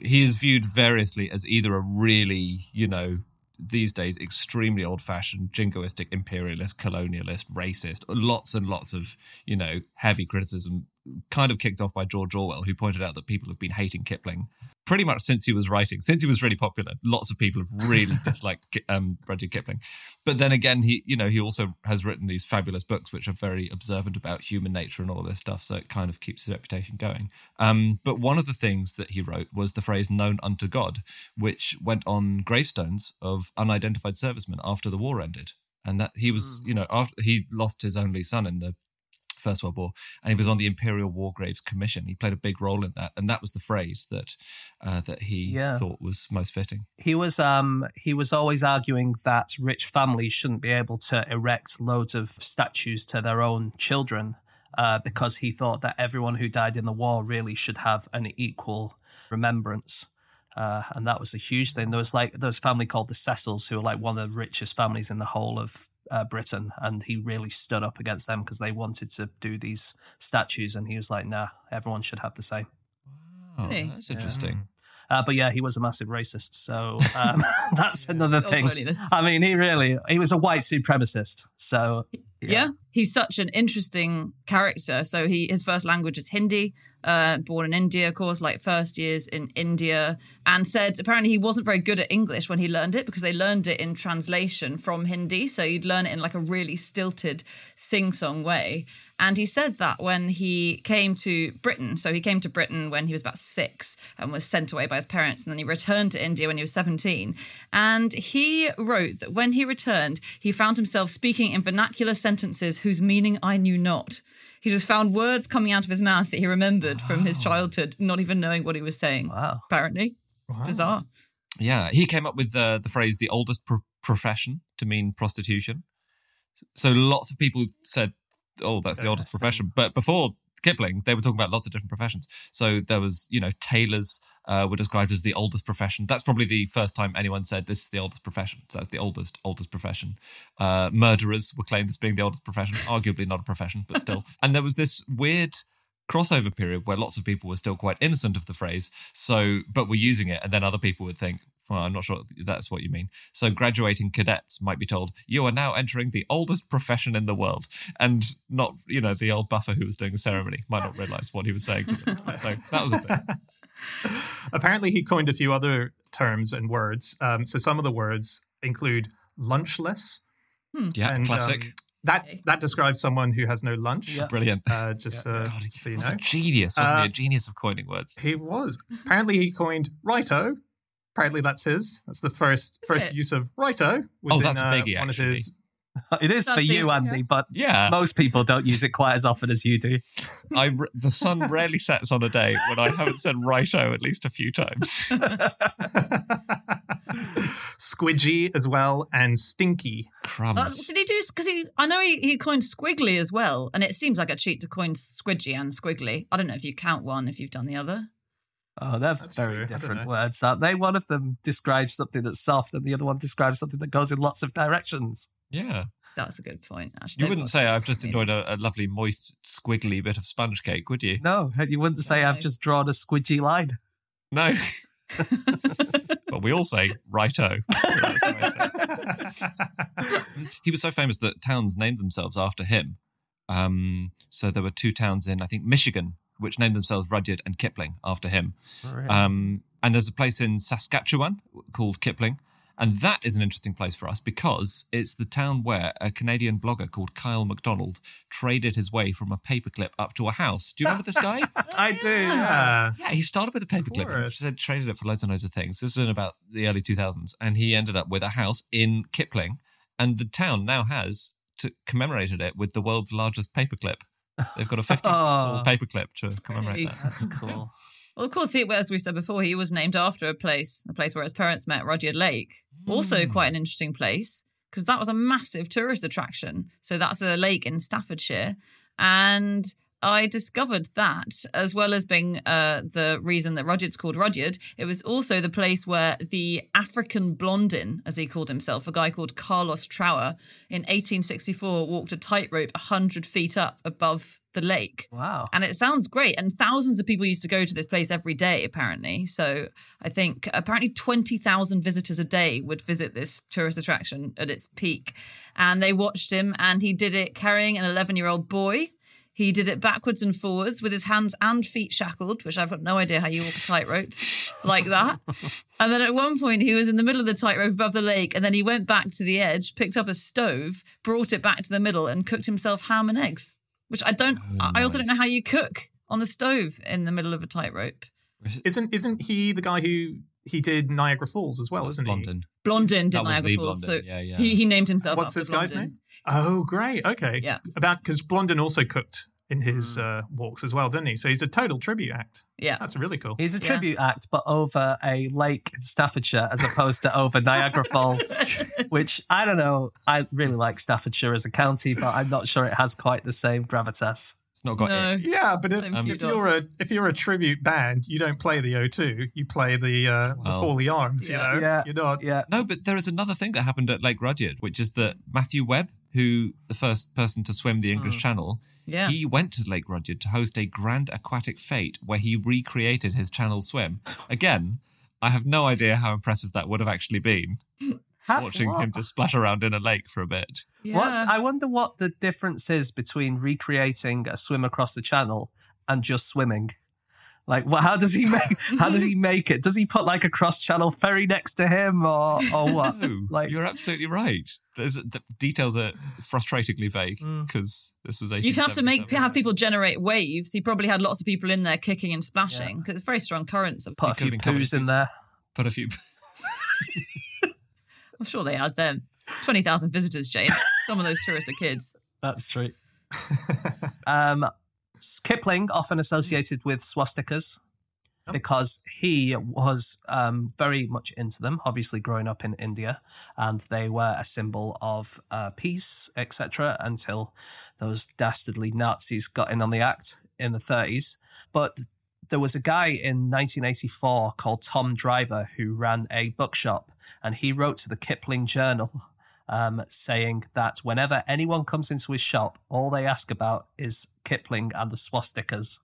Speaker 5: He is viewed variously as either a really, you know, these days extremely old-fashioned, jingoistic, imperialist, colonialist, racist. Lots and lots of, you know, heavy criticism, kind of kicked off by George Orwell, who pointed out that people have been hating Kipling pretty much since he was writing, since he was really popular. Lots of people have really disliked um, Rudyard Kipling. But then again, he, you know, he also has written these fabulous books which are very observant about human nature and all of this stuff. So it kind of keeps his reputation going. Um, but one of the things that he wrote was the phrase "known unto God," which went on gravestones of unidentified servicemen after the war ended. And that he was, you know, after he lost his only son in the First World War, and he was on the Imperial War Graves Commission. He played a big role in that, and that was the phrase that uh, that he
Speaker 4: Yeah.
Speaker 5: thought was most fitting.
Speaker 4: He was um he was always arguing that rich families shouldn't be able to erect loads of statues to their own children uh, because he thought that everyone who died in the war really should have an equal remembrance. Uh, and that was a huge thing. There was like there was a family called the Cecils who were like one of the richest families in the whole of uh, Britain, and he really stood up against them because they wanted to do these statues, and he was like, "Nah, everyone should have the same."
Speaker 5: Oh,
Speaker 3: Really?
Speaker 5: that's interesting.
Speaker 4: Uh, but yeah, he was a massive racist, so um, that's another
Speaker 3: Oh,
Speaker 4: thing. I mean, he really he was a white supremacist. So
Speaker 3: Yeah. he's such an interesting character. So he his first language is Hindi, uh, born in India, of course, like first years in India, and said apparently he wasn't very good at English when he learned it because they learned it in translation from Hindi. So you'd learn it in like a really stilted sing song way. And he said that when he came to Britain, so he came to Britain when he was about six and was sent away by his parents, and then he returned to India when he was 17. And he wrote that when he returned, he found himself speaking in vernacular sentences whose meaning I knew not. He just found words coming out of his mouth that he remembered from his childhood, not even knowing what he was saying.
Speaker 4: wow,
Speaker 3: Apparently, bizarre.
Speaker 5: Yeah, he came up with uh, the phrase "the oldest pro- profession" to mean prostitution. So lots of people said, "Oh, that's the oldest profession." But before Kipling, they were talking about lots of different professions. So there was, you know, tailors uh, were described as the oldest profession. That's probably the first time anyone said this is the oldest profession. So that's the oldest, oldest profession. Uh, murderers were claimed as being the oldest profession, arguably not a profession, but still. and there was this weird crossover period where lots of people were still quite innocent of the phrase. So, but were using it, and then other people would think, well, I'm not sure that's what you mean. So, graduating cadets might be told, you are now entering the oldest profession in the world. And not, you know, the old buffer who was doing the ceremony might not realize what he was saying to them. So, that was a thing.
Speaker 2: Apparently, he coined a few other terms and words. Um, so some of the words include lunchless.
Speaker 5: Yeah,
Speaker 2: and,
Speaker 5: classic.
Speaker 2: um, that that describes someone who has no lunch.
Speaker 4: Yeah.
Speaker 5: Brilliant.
Speaker 2: Uh, just
Speaker 4: Yeah.
Speaker 2: for,
Speaker 5: God, he
Speaker 2: so you
Speaker 5: was
Speaker 2: know,
Speaker 5: a genius, wasn't he?
Speaker 2: Uh,
Speaker 5: A genius of coining words.
Speaker 2: he was. Apparently, he coined righto. Apparently, that's his. That's the first
Speaker 3: Is
Speaker 2: first
Speaker 3: it?
Speaker 2: use of righto. Was
Speaker 5: Oh, that's
Speaker 2: in,
Speaker 5: a
Speaker 2: uh,
Speaker 5: biggie,
Speaker 2: One
Speaker 5: actually.
Speaker 2: of his.
Speaker 4: it is for you,
Speaker 3: decent,
Speaker 4: Andy, but
Speaker 5: Yeah,
Speaker 4: most people don't use it quite as often as you do.
Speaker 5: I r- the sun rarely sets on a day when I haven't said righto at least a few times.
Speaker 2: Squidgy as well and stinky.
Speaker 3: Uh,
Speaker 5: Crumbs.
Speaker 3: did he do? Because he, I know he, he coined squiggly as well, and it seems like a cheat to coin squidgy and squiggly. I don't know if you count one if you've done the other.
Speaker 4: Oh, they're
Speaker 2: That's
Speaker 4: very
Speaker 2: true.
Speaker 4: Different words, aren't they? One of them describes something that's soft, and the other one describes something that goes in lots of directions.
Speaker 5: Yeah.
Speaker 3: That's a good point. Actually,
Speaker 5: You
Speaker 3: They've
Speaker 5: wouldn't say I've just enjoyed a, a lovely, moist, squiggly bit of sponge cake, would you?
Speaker 4: No, you wouldn't say I've just drawn a squidgy line.
Speaker 5: No. but we all say righto. he was so famous that towns named themselves after him. Um, so there were two towns in, I think, Michigan, which named themselves Rudyard and Kipling after him. Um, and there's a place in Saskatchewan called Kipling. And that is an interesting place for us because it's the town where a Canadian blogger called Kyle MacDonald traded his way from a paperclip up to a house. Do you remember this guy?
Speaker 4: I do.
Speaker 2: Yeah.
Speaker 5: Yeah, he started with a paperclip and
Speaker 2: course.
Speaker 5: said traded it for loads and loads of things. This was in about the early 2000s, and he ended up with a house in Kipling, and the town now has to commemorated it with the world's largest paperclip. They've got a 50 foot tall
Speaker 4: Oh.
Speaker 5: paperclip to commemorate that.
Speaker 4: That's cool.
Speaker 3: Well, of course, he, as we said before, he was named after a place, a place where his parents met, Rudyard Lake. Also,
Speaker 5: Hmm.
Speaker 3: quite an interesting place because that was a massive tourist attraction. So that's a lake in Staffordshire, and I discovered that as well as being uh, the reason that Rudyard's called Rudyard, it was also the place where the African Blondin, as he called himself, a guy called Carlos Trower, in 1864 walked a tightrope 100 feet up above the lake.
Speaker 4: Wow.
Speaker 3: And it sounds great. And thousands of people used to go to this place every day, apparently. So I think apparently 20,000 visitors a day would visit this tourist attraction at its peak. And they watched him, and he did it carrying an 11 year old boy. He did it backwards and forwards with his hands and feet shackled, which I've got no idea how you walk a tightrope like that. And then at one point, he was in the middle of the tightrope above the lake, and then he went back to the edge, picked up a stove, brought it back to the middle, and cooked himself ham and eggs. Which I don't.
Speaker 5: Oh,
Speaker 3: I also don't know how you cook on a stove in the middle of a tightrope.
Speaker 2: Isn't isn't he the guy who he did Niagara Falls as well, isn't he?
Speaker 5: London.
Speaker 3: Blondin did
Speaker 5: That
Speaker 3: Niagara Falls,
Speaker 5: Blondin,
Speaker 3: so
Speaker 5: yeah, yeah.
Speaker 3: he he named himself.
Speaker 2: What's
Speaker 3: after
Speaker 2: this guy's name? Oh, great. Okay.
Speaker 3: Yeah.
Speaker 2: About because Blondin also cooked in his
Speaker 5: Hmm.
Speaker 2: uh, walks as well, didn't he? So he's a total tribute act.
Speaker 3: Yeah,
Speaker 2: That's really cool.
Speaker 4: He's a
Speaker 3: Yeah.
Speaker 4: tribute act, but over a lake in Staffordshire as opposed to over Niagara Falls, which I don't know. I really like Staffordshire as a county, but I'm not sure it has quite the same gravitas.
Speaker 5: It's not got
Speaker 3: no.
Speaker 5: it.
Speaker 2: Yeah, but if,
Speaker 3: Same
Speaker 2: if you're a if you're a tribute band, you don't play the O2. You play the uh, the
Speaker 5: Well.
Speaker 2: Paulie Arms. You know,
Speaker 4: Yeah.
Speaker 2: you're not.
Speaker 4: Yeah.
Speaker 5: No, but there is another thing that happened at Lake Rudyard, which is that Matthew Webb, who the first person to swim the English mm. Channel,
Speaker 3: Yeah.
Speaker 5: he went to Lake Rudyard to host a grand aquatic fete where he recreated his channel swim. Again, I have no idea how impressive that would have actually been,
Speaker 4: Ha-
Speaker 5: watching
Speaker 4: what?
Speaker 5: him just splash around in a lake for a bit.
Speaker 3: yeah.
Speaker 4: What's I wonder what the difference is between recreating a swim across the channel and just swimming. Like, what? How does he make? How does he make it? Does he put like a cross-channel ferry next to him, or or what?
Speaker 5: No,
Speaker 4: Like,
Speaker 5: you're absolutely right. There's the details are frustratingly vague
Speaker 4: Mm.
Speaker 5: because this was.
Speaker 3: A You'd have to make have people generate waves. He probably had lots of people in there kicking and splashing because it's very strong currents. Of
Speaker 4: put a few
Speaker 5: in
Speaker 4: poos in there.
Speaker 5: put a few.
Speaker 3: I'm sure they had them. Twenty thousand visitors, Jane. Some of those tourists are kids.
Speaker 4: That's true. um, Kipling often associated with swastikas
Speaker 2: Oh.
Speaker 4: because he was um, very much into them. Obviously, growing up in India, and they were a symbol of uh, peace, etc. Until those dastardly Nazis got in on the act in the 30s. But there was a guy in 1984 called Tom Driver who ran a bookshop, and he wrote to the Kipling Journal um, saying that whenever anyone comes into his shop, all they ask about is Kipling and the swastikas.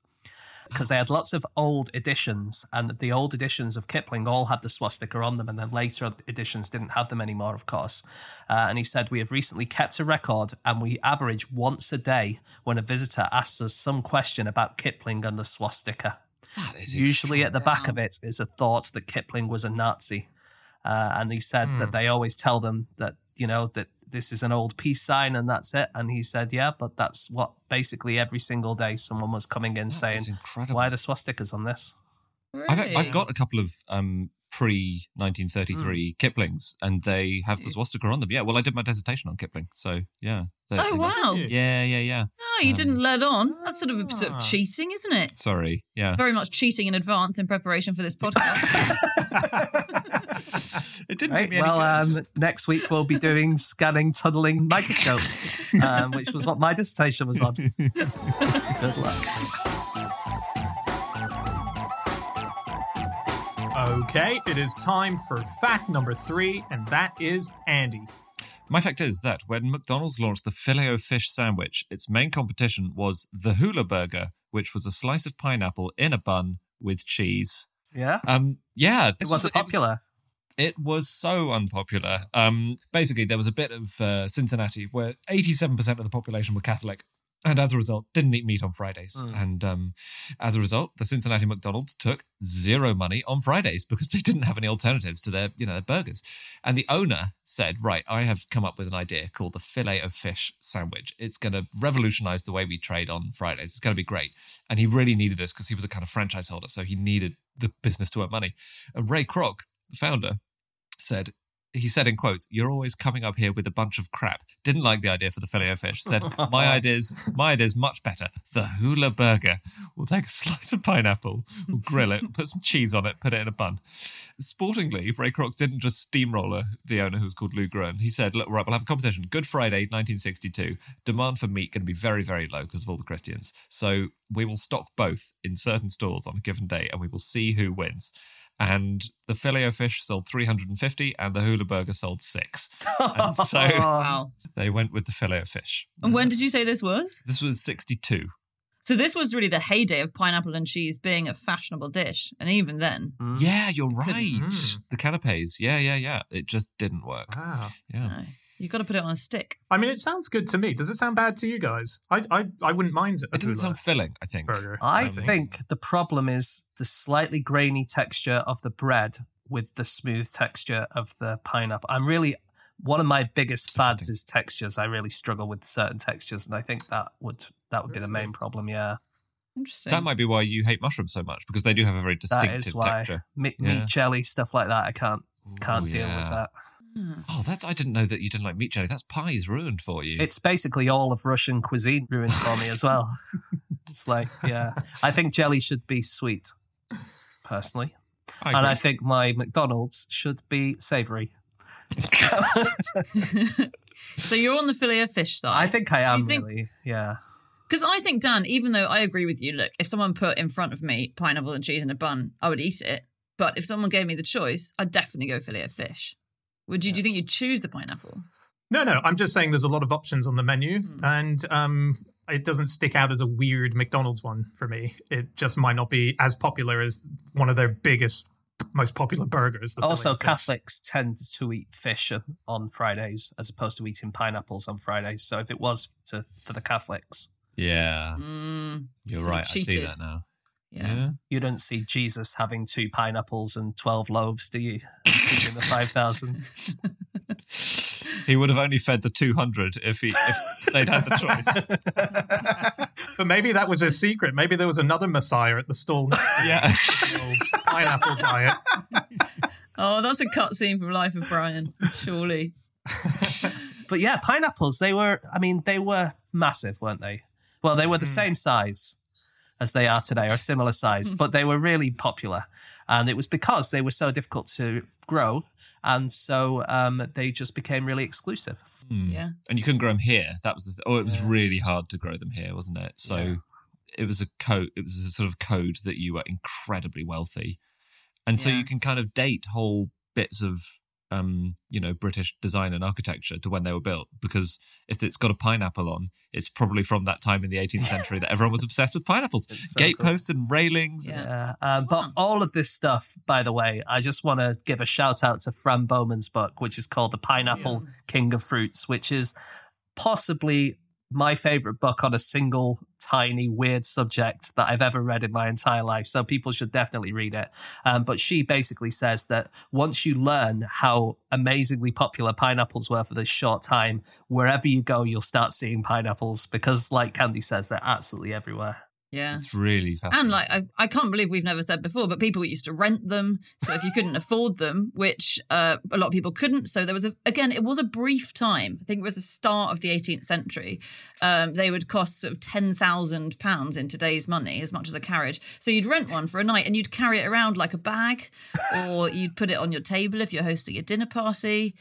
Speaker 4: Because they had lots of old editions, and the old editions of Kipling all had the swastika on them, and then later editions didn't have them anymore, of course. Uh, and he said, We have recently kept a record, and we average once a day when a visitor asks us some question about Kipling and the swastika.
Speaker 5: That is
Speaker 4: Usually at the back of it is a thought that Kipling was a Nazi. Uh, and he said that they always tell them that, you know, that this is an old peace sign and that's it. And he said, yeah, but that's what basically every single day someone was coming in
Speaker 5: That
Speaker 4: saying, why are the swastikas on this?
Speaker 5: I've, I've got a couple of um, pre 1933
Speaker 3: Hmm.
Speaker 5: Kiplings, and they have the swastika on them. Yeah, well, I did my dissertation on Kipling, so yeah. They-
Speaker 3: Oh
Speaker 5: they-
Speaker 3: wow!
Speaker 2: you?
Speaker 5: Yeah, yeah, yeah.
Speaker 3: No, you didn't let on. That's sort of a sort
Speaker 2: Ah.
Speaker 3: of cheating, isn't it?
Speaker 5: Sorry. Yeah.
Speaker 3: Very much cheating in advance in preparation for this podcast.
Speaker 5: it didn't
Speaker 4: Right. Well, um, next week we'll be doing scanning tunneling microscopes, um, which was what my dissertation was on. Good luck.
Speaker 2: Okay, it is time for fact number three, and that is Andy.
Speaker 5: My fact is that when McDonald's launched the filet o fish sandwich, its main competition was the hula burger, which was a slice of pineapple in a bun with cheese.
Speaker 4: Yeah,
Speaker 5: Um, yeah,
Speaker 4: it wasn't
Speaker 5: was-
Speaker 4: popular.
Speaker 5: It was so unpopular. Um, basically, there was a bit of uh, Cincinnati where 87% of the population were Catholic. And as a result, didn't eat meat on Fridays.
Speaker 4: Mm.
Speaker 5: And um, as a result, the Cincinnati McDonald's took zero money on Fridays because they didn't have any alternatives to their, you know, their burgers. And the owner said, "Right, I have come up with an idea called the fillet of fish sandwich. It's going to revolutionize the way we trade on Fridays. It's going to be great." And he really needed this because he was a kind of franchise holder, so he needed the business to earn money. And Ray Kroc, the founder, said he said in quotes, "You're always coming up here with a bunch of crap." Didn't like the idea for the filet fish. Said, "My idea's my idea's much better. The hula burger. We'll take a slice of pineapple, we'll grill it, put some cheese on it, put it in a bun." Sportingly, Ray Kroc didn't just steamroller the owner, who was called Lou Groen. He said, "Look, right, we'll have a competition. Good Friday, 1962. Demand for meat going to be very, very low because of all the Christians. So we will stock both in certain stores on a given day, and we will see who wins." And the filet of fish sold 350, and the hula burger sold six. And so-
Speaker 3: Wow.
Speaker 5: They went with the filet of fish.
Speaker 3: And when did you say this was?
Speaker 5: This was 62.
Speaker 3: So this was really the heyday of pineapple and cheese being a fashionable dish, and even then,
Speaker 4: Mm.
Speaker 5: Yeah, you're right.
Speaker 2: Mm.
Speaker 5: The canapes. Yeah, yeah, yeah. It just didn't work.
Speaker 2: Wow.
Speaker 5: Yeah.
Speaker 3: no, you've got to put it on a stick.
Speaker 2: I mean, it sounds good to me. Does it sound bad to you guys? I I, I wouldn't mind a
Speaker 5: It doesn't sound filling, I think.
Speaker 2: burger.
Speaker 4: I um, think the problem is the slightly grainy texture of the bread with the smooth texture of the pineapple. I'm really one of my biggest fads is textures. I really struggle with certain textures, and I think that would that would be the main problem. Yeah,
Speaker 3: Interesting.
Speaker 5: That might be why you hate mushrooms so much because they do have a very distinctive
Speaker 4: is why
Speaker 5: texture.
Speaker 4: meat,
Speaker 5: Yeah.
Speaker 4: meat jelly stuff like that. I can't can't
Speaker 5: Ooh,
Speaker 4: deal
Speaker 5: yeah.
Speaker 4: with that.
Speaker 3: Hmm.
Speaker 5: Oh, that's I didn't know that you didn't like meat jelly. That's pie's ruined for you.
Speaker 4: It's basically all of Russian cuisine ruined for me as well. It's like, yeah, I think jelly should be sweet, personally,
Speaker 5: I
Speaker 4: and I think my McDonald's should be savory.
Speaker 3: so you're on the filet of fish side.
Speaker 4: I think I am
Speaker 3: think-
Speaker 4: really, yeah.
Speaker 3: Because I think, Dan, even though I agree with you, look, if someone put in front of me pineapple and cheese in a bun, I would eat it. But if someone gave me the choice, I'd definitely go fillet of fish. Would you? Do you think you'd choose the pineapple?
Speaker 2: No, no. I'm just saying there's a lot of options on the menu,
Speaker 3: Hmm.
Speaker 2: and um, it doesn't stick out as a weird McDonald's one for me. It just might not be as popular as one of their biggest, most popular burgers. the
Speaker 4: Also,
Speaker 2: fillet of fish.
Speaker 4: Catholics tend to eat fish on- on Fridays as opposed to eating pineapples on Fridays. So if it was to for the Catholics,
Speaker 5: yeah,
Speaker 3: Mm,
Speaker 5: you're
Speaker 3: so
Speaker 5: right. I see that now.
Speaker 3: Yeah.
Speaker 4: you don't see Jesus having two pineapples and twelve loaves, do you? Feeding the five thousand.
Speaker 5: he would have only fed the 200 if he if they'd had the choice.
Speaker 2: But maybe that was his secret. Maybe there was another Messiah at the stall. next to
Speaker 5: Yeah.
Speaker 2: the old pineapple diet.
Speaker 3: Oh, that's a cutscene from Life of Brian. Surely.
Speaker 4: But yeah, pineapples, they were, I mean, they were massive, weren't they? Well, they were the mm. same size as they are today, or similar size, but they were really popular. And it was because they were so difficult to grow. And so um, they just became really exclusive.
Speaker 5: Hmm.
Speaker 3: Yeah.
Speaker 5: And you couldn't grow them here. That was the th- oh, it was
Speaker 4: Yeah.
Speaker 5: really hard to grow them here, wasn't it? So
Speaker 4: Yeah.
Speaker 5: it was a code. It was a sort of code that you were incredibly wealthy, and so
Speaker 3: Yeah.
Speaker 5: you can kind of date whole bits of um, you know British design and architecture to when they were built because if it's got a pineapple on, it's probably from that time in the 18th century that everyone was obsessed with pineapples,
Speaker 4: It's so
Speaker 5: gate
Speaker 4: cool.
Speaker 5: and railings.
Speaker 3: Yeah.
Speaker 4: Yeah. Um, but all of this stuff, by the way, I just want to give a shout out to Fran Beauman's book, which is called The Pineapple King of Fruits, which is possibly my favorite book on a single tiny weird subject that I've ever read in my entire life. So people should definitely read it. Um, but she basically says that once you learn how amazingly popular pineapples were for this short time, wherever you go, you'll start seeing pineapples because, like Candy says, they're absolutely everywhere.
Speaker 3: Yeah.
Speaker 5: It's really fascinating.
Speaker 3: And like I, I can't believe we've never said before, but people used to rent them. So if you couldn't afford them, which uh, a lot of people couldn't, so there was a again, it was a brief time. I think it was the start of the 18th century. Um, they would cost sort of ten thousand pounds in today's money, as much as a carriage. So you'd rent one for a night, and you'd carry it around like a bag, or you'd put it on your table if you're hosting a dinner party.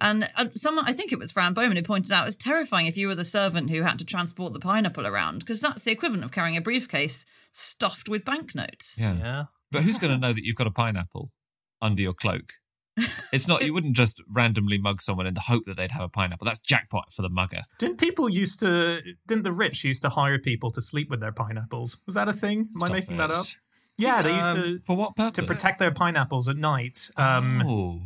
Speaker 3: And uh, someone, I think it was Fran Beauman, who pointed out it was terrifying if you were the servant who had to transport the pineapple around, because that's the equivalent of carrying a briefcase stuffed with banknotes.
Speaker 5: yeah.
Speaker 4: Yeah.
Speaker 5: But who's going to know that you've got a pineapple under your cloak? It's not. You wouldn't just randomly mug someone in the hope that they'd have a pineapple. That's jackpot for the mugger.
Speaker 2: Didn't people used to? Didn't the rich used to hire people to sleep with their pineapples? Was that a thing? Am I
Speaker 5: Stop
Speaker 2: making that up? Yeah, they used
Speaker 4: Um,
Speaker 2: to
Speaker 5: For what purpose?
Speaker 2: to protect their pineapples at night. Um,
Speaker 5: oh.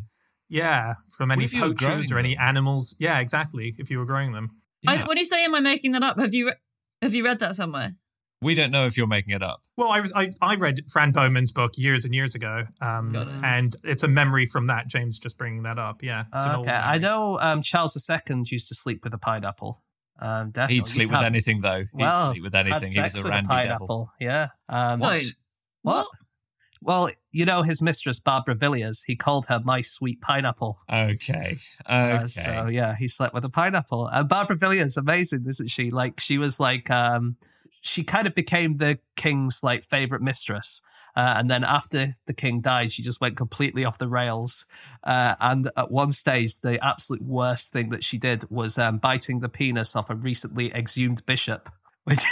Speaker 2: Yeah, from any
Speaker 5: if you were
Speaker 2: poachers or any
Speaker 5: them?
Speaker 2: animals. Yeah, exactly. If you were growing them.
Speaker 3: I,
Speaker 5: Yeah.
Speaker 3: when you say, "Am I making that up?" Have you re- have you read that somewhere?
Speaker 5: we don't know if you're making it up.
Speaker 2: Well, I was I, I read Fran Beauman's book years and years ago, um,
Speaker 3: it.
Speaker 2: and it's a memory from that. James just bringing that up. Yeah, it's
Speaker 4: okay, I know um, Charles II used to sleep with a pineapple. Um, definitely.
Speaker 5: He'd sleep
Speaker 4: to
Speaker 5: with
Speaker 4: have-
Speaker 5: anything, though. He'd
Speaker 4: Well,
Speaker 5: sleep with
Speaker 4: had
Speaker 5: anything. He was a
Speaker 4: with
Speaker 5: randy
Speaker 4: pineapple.
Speaker 5: devil.
Speaker 4: Yeah. Um,
Speaker 3: Don't.
Speaker 4: What?
Speaker 3: What?
Speaker 4: Well, you know his mistress Barbara Villiers. He called her my sweet pineapple.
Speaker 5: Okay. Okay.
Speaker 4: Uh, so yeah, he slept with a pineapple. And Barbara Villiers, amazing, isn't she? Like she was like, um, she kind of became the king's like favorite mistress. Uh, and then after the king died, she just went completely off the rails. Uh, and at one stage, the absolute worst thing that she did was um, biting the penis off a recently exhumed bishop. Which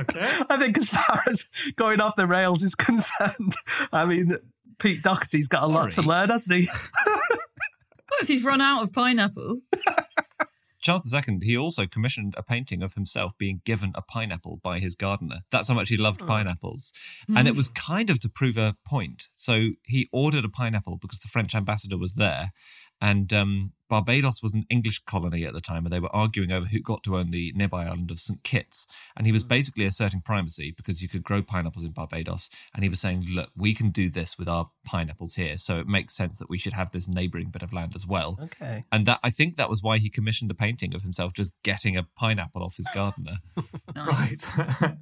Speaker 2: Okay.
Speaker 4: I think, as far as going off the rails is concerned, I mean, Pete Doherty's got a lot to learn, hasn't he?
Speaker 3: What if you've run out of pineapple?
Speaker 5: Charles II, he also commissioned a painting of himself being given a pineapple by his gardener. That's how much he loved
Speaker 2: Oh.
Speaker 5: pineapples. And it was kind of to prove a point. So he ordered a pineapple because the French ambassador was there. And um, Barbados was an English colony at the time, and they were arguing over who got to own the nearby island of St. Kitts. And he was mm. basically asserting primacy because you could grow pineapples in Barbados. And he was saying, look, we can do this with our pineapples here. So it makes sense that we should have this neighboring bit of land as well.
Speaker 4: Okay.
Speaker 5: And that I think that was why he commissioned a painting of himself just getting a pineapple off his gardener.
Speaker 2: Right.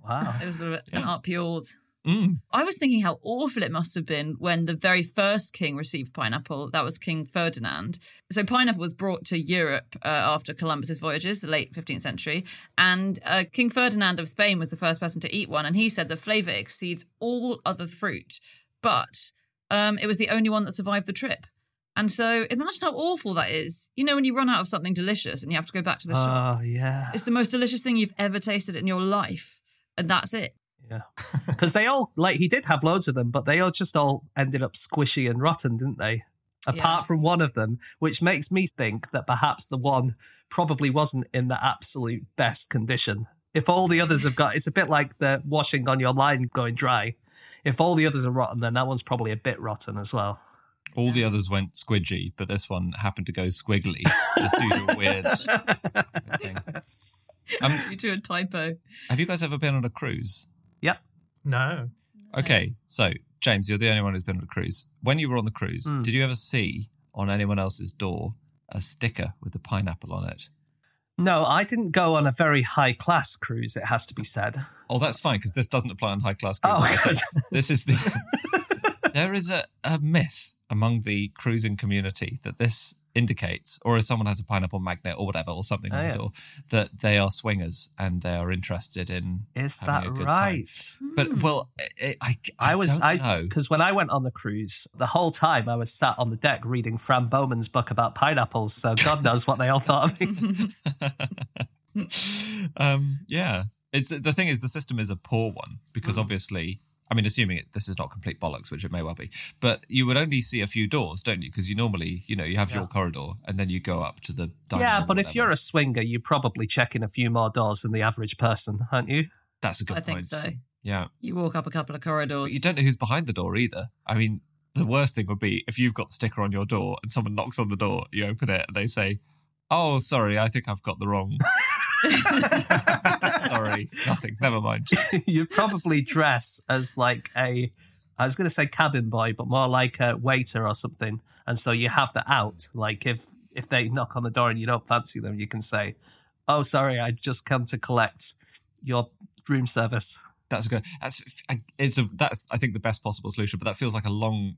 Speaker 4: Wow.
Speaker 3: It was a bit of an art yours.
Speaker 5: Mm.
Speaker 3: I was thinking how awful it must have been when the very first king received pineapple. That was King Ferdinand. So pineapple was brought to Europe uh, after Columbus's voyages, the late 15th century, and uh, King Ferdinand of Spain was the first person to eat one, and he said the flavor exceeds all other fruit, but um, it was the only one that survived the trip. And so imagine how awful that is. You know, when you run out of something delicious and you have to go back to the shop.
Speaker 4: Oh yeah.
Speaker 3: It's the most delicious thing you've ever tasted in your life, and that's it.
Speaker 4: Yeah. Because they all like he did have loads of them, but they all just all ended up squishy and rotten, didn't they? Apart
Speaker 3: Yeah.
Speaker 4: from one of them, which makes me think that perhaps the one probably wasn't in the absolute best condition. If all the others have got, it's a bit like the washing on your line going dry. If all the others are rotten, then that one's probably a bit rotten as well.
Speaker 5: All the others went squidgy, but this one happened to go squiggly just due to weird thing. Um,
Speaker 3: You do a typo.
Speaker 5: have you guys ever been on a cruise?
Speaker 4: Yep.
Speaker 2: no.
Speaker 5: Okay, so James, you're the only one who's been on a cruise. When you were on the cruise,
Speaker 4: Mm.
Speaker 5: did you ever see on anyone else's door a sticker with a pineapple on it?
Speaker 4: No, I didn't go on a very high class cruise. It has to be said.
Speaker 5: Oh, that's fine because this doesn't apply on high class cruises.
Speaker 4: Oh,
Speaker 5: I think this is the. there is a, a myth among the cruising community that this indicates, or if someone has a pineapple magnet or whatever, or something
Speaker 4: Oh,
Speaker 5: on
Speaker 4: yeah.
Speaker 5: the door, that they are swingers and they are interested in.
Speaker 4: Is that
Speaker 5: a good
Speaker 4: right?
Speaker 5: But well, I I,
Speaker 4: I was I
Speaker 5: know.
Speaker 4: because when I went on the cruise, the whole time I was sat on the deck reading Fran Beauman's book about pineapples. So God knows what they all thought of me.
Speaker 5: um, yeah, it's the thing is the system is a poor one because
Speaker 4: Mm.
Speaker 5: obviously, I mean, assuming it, this is not complete bollocks, which it may well be, but you would only see a few doors, don't you? Because you normally, you know, you have
Speaker 4: Yeah.
Speaker 5: your corridor and then you go up to the dining
Speaker 4: yeah,
Speaker 5: room
Speaker 4: but if you're a swinger, you're probably checking a few more doors than the average person, aren't you?
Speaker 5: that's a good
Speaker 3: I think so.
Speaker 5: Yeah,
Speaker 3: You walk up a couple of
Speaker 5: but
Speaker 3: corridors.
Speaker 5: you don't know who's behind the door either. I mean, the worst thing would be if you've got the sticker on your door and someone knocks on the door, you open it and they say, "Oh, sorry, I think I've got the wrong." sorry, nothing. Never mind.
Speaker 4: you probably dress as like a, I was going to say cabin boy, but more like a waiter or something. And so you have the out. Like if if they knock on the door and you don't fancy them, you can say, "Oh, sorry, I just come to collect your room service."
Speaker 5: That's good. That's it's a that's I think the best possible solution. But that feels like a long.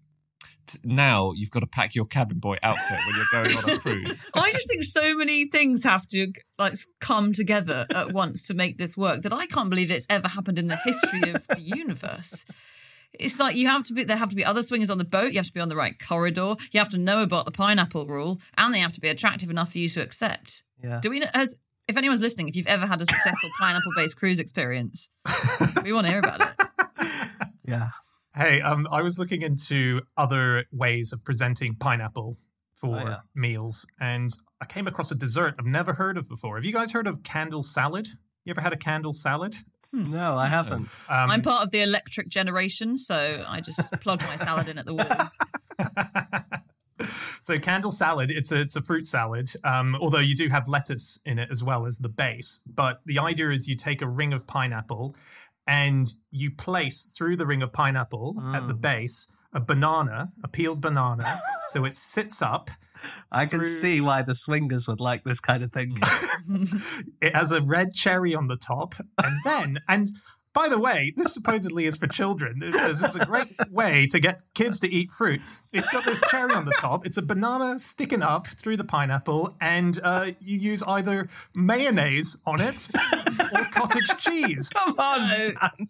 Speaker 5: T- Now you've got to pack your cabin boy outfit when you're going on a cruise.
Speaker 3: I just think so many things have to like come together at once to make this work that I can't believe it's ever happened in the history of the universe. It's like you have to be there have to be other swingers on the boat, you have to be on the right corridor, you have to know about the pineapple rule, and they have to be attractive enough for you to accept.
Speaker 4: Yeah.
Speaker 3: Do we know has if anyone's listening, if you've ever had a successful pineapple based cruise experience, we want to hear about it.
Speaker 4: Yeah.
Speaker 2: Hey, um, I was looking into other ways of presenting pineapple for
Speaker 4: Oh, yeah.
Speaker 2: meals, and I came across a dessert I've never heard of before. Have you guys heard of candle salad? You ever had a candle salad?
Speaker 4: No, I haven't.
Speaker 2: Um,
Speaker 3: I'm part of the electric generation, so I just plug my salad in at the wall.
Speaker 2: so candle salad, it's a it's a fruit salad. Um, although you do have lettuce in it as well as the base. But the idea is you take a ring of pineapple, and you place through the ring of pineapple at the
Speaker 4: Mm.
Speaker 2: base a banana, a peeled banana, so it sits up.
Speaker 4: I can see why the swingers would like this kind of thing.
Speaker 2: It has a red cherry on the top, and then and. By the way, this supposedly is for children. It says it's a great way to get kids to eat fruit. It's got this cherry on the top. It's a banana sticking up through the pineapple, and uh, you use either mayonnaise on it or cottage cheese.
Speaker 4: Come on,
Speaker 3: No.
Speaker 4: Dan.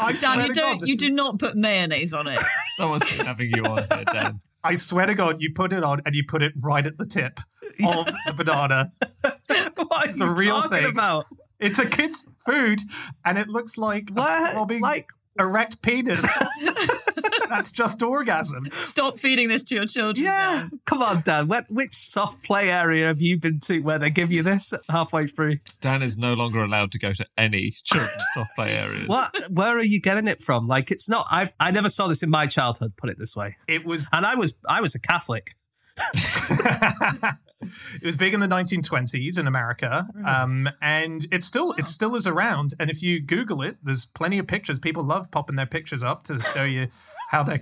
Speaker 2: I
Speaker 3: Dan,
Speaker 2: swear
Speaker 3: you don't.
Speaker 2: God,
Speaker 3: you
Speaker 2: this
Speaker 3: do not put mayonnaise on it.
Speaker 5: Someone's been having you on here, Dan.
Speaker 2: I swear to God, you put it on and you put it right at the tip of the banana.
Speaker 4: what
Speaker 2: It's
Speaker 4: are
Speaker 2: a real
Speaker 4: talking
Speaker 2: thing.
Speaker 4: about?
Speaker 2: It's a kid's food, and it looks like a
Speaker 4: What?
Speaker 2: throbbing
Speaker 4: Like,
Speaker 2: erect penis. That's just orgasm.
Speaker 3: Stop feeding this to your children.
Speaker 4: yeah.
Speaker 3: Dan.
Speaker 4: Come on, Dan. What, which soft play area have you been to where they give you this halfway through?
Speaker 5: Dan is no longer allowed to go to any children's soft play areas.
Speaker 4: What? Where are you getting it from? Like, it's not. I I never saw this in my childhood. Put it this way.
Speaker 2: It was
Speaker 4: And I was I was a Catholic.
Speaker 2: it was big in the 1920s in America, um, and it still it still is around. And if you Google it, there's plenty of pictures. People love popping their pictures up to show you how their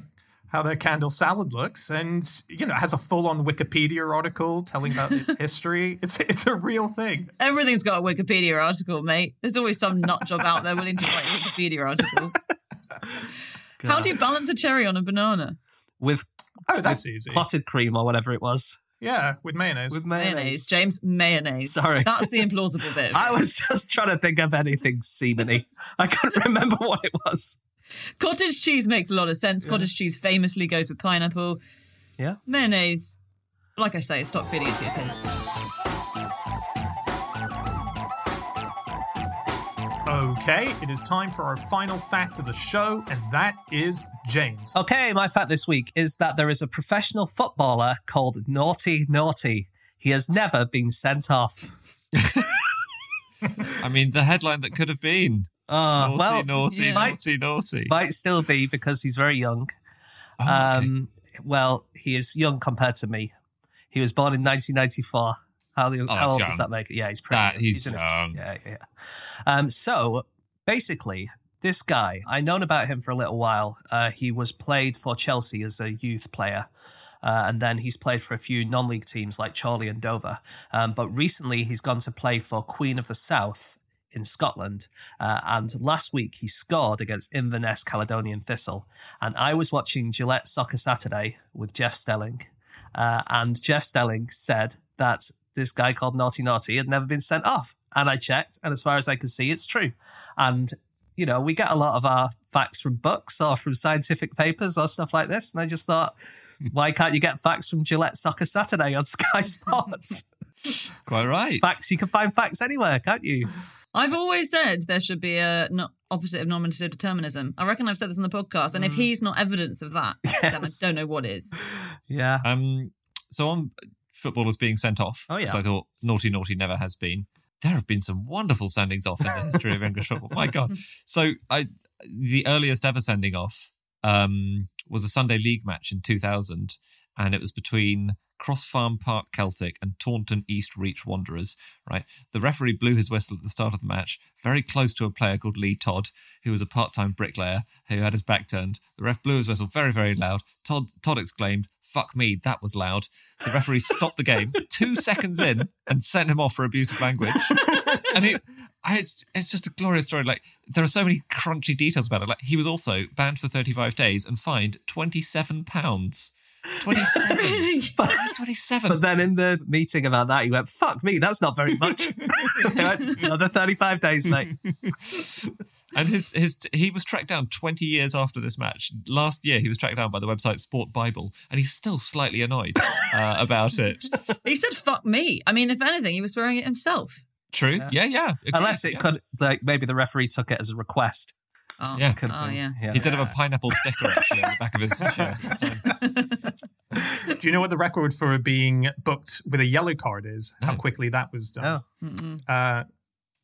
Speaker 2: how their candle salad looks, and you know it has a full on Wikipedia article telling about its history. It's it's a real thing.
Speaker 3: Everything's got a Wikipedia article, mate. There's always some nut job out there willing to write a Wikipedia article. How do you balance a cherry on a banana?
Speaker 4: with
Speaker 2: Oh, that's easy.
Speaker 4: clotted cream or whatever it was
Speaker 2: Yeah, with mayonnaise.
Speaker 4: with
Speaker 3: Mayonnaise,
Speaker 4: mayonnaise?
Speaker 3: James. Mayonnaise.
Speaker 4: Sorry.
Speaker 3: That's the implausible bit.
Speaker 4: I was just trying to think of anything seamany. I couldn't remember what it was.
Speaker 3: Cottage cheese makes a lot of sense. Cottage cheese famously goes with pineapple.
Speaker 4: Yeah.
Speaker 3: Mayonnaise, like I say, stop feeding it to your kids.
Speaker 2: Okay, it is time for our final fact of the show, and that is James.
Speaker 4: Okay, my fact this week is that there is a professional footballer called Nortei Nortey. He has never been sent off.
Speaker 5: I mean, the headline that could have been
Speaker 4: Oh,
Speaker 5: naughty,
Speaker 4: well,
Speaker 5: naughty,
Speaker 3: yeah.
Speaker 5: naughty, naughty.
Speaker 4: might still be because he's very young.
Speaker 5: Oh, okay.
Speaker 4: Um, well, he is young compared to me. He was born in 1994. How,
Speaker 5: Oh,
Speaker 4: old
Speaker 5: young.
Speaker 4: does that make it? Yeah, he's pretty. Young.
Speaker 5: he's
Speaker 4: in his-
Speaker 5: young.
Speaker 4: yeah, yeah. Um, so basically, this guy, I known about him for a little while. Uh, he was played for Chelsea as a youth player. Uh, and then he's played for a few non-league teams like Chorley and Dover. Um, but recently, he's gone to play for Queen of the South in Scotland. Uh, and last week, he scored against Inverness Caledonian Thistle. And I was watching Gillette Soccer Saturday with Jeff Stelling. Uh, and Jeff Stelling said that this guy called Nortei Nortey had never been sent off. And I checked, and as far as I can see, it's true. And you know, we get a lot of our facts from books or from scientific papers or stuff like this. And I just thought, why can't you get facts from Gillette Soccer Saturday on Sky Sports?
Speaker 5: Quite right.
Speaker 4: facts, you can find facts anywhere, can't you?
Speaker 3: I've always said there should be a no, opposite of nominative determinism. I reckon I've said this in the podcast, and if he's not evidence of that, then I don't know what is.
Speaker 4: Yeah.
Speaker 5: Um, so on footballers being sent off.
Speaker 4: Oh, yeah.
Speaker 5: I thought naughty, naughty never has been. There have been some wonderful sendings off in the history of English football. My God. So I, the earliest ever sending off um, was a Sunday league match in 2000, and it was between Cross Farm Park Celtic and Taunton East Reach Wanderers. Right, the referee blew his whistle at the start of the match, very close to a player called Lee Todd, who was a part-time bricklayer who had his back turned. The ref blew his whistle very, very loud. Todd Todd exclaimed, "Fuck me, that was loud." The referee stopped the game two seconds in and sent him off for abusive language. and it, I, it's it's just a glorious story. Like there are so many crunchy details about it. Like he was also banned for 35 days and fined 27 pounds. 27.
Speaker 3: Really?
Speaker 5: 27.
Speaker 4: But then in the meeting about that, he went, fuck me, that's not very much. Went, Another 35 days, mate.
Speaker 5: And his his he was tracked down 20 years after this match. Last year, he was tracked down by the website Sport Bible, and he's still slightly annoyed uh, about it.
Speaker 3: he said "fuck me." I mean, if anything, he was swearing it himself.
Speaker 5: True?
Speaker 4: Yeah.
Speaker 5: Yeah, yeah.
Speaker 4: Unless it
Speaker 5: yeah.
Speaker 4: could, like, maybe the referee took it as a request.
Speaker 3: Oh,
Speaker 5: Yeah.
Speaker 4: Could have
Speaker 3: oh
Speaker 4: been.
Speaker 3: yeah.
Speaker 5: He did have a pineapple sticker actually on the back of his shirt. At the time.
Speaker 2: Do you know what the record for being booked with a yellow card is? How quickly that was done?
Speaker 4: Oh.
Speaker 2: Uh,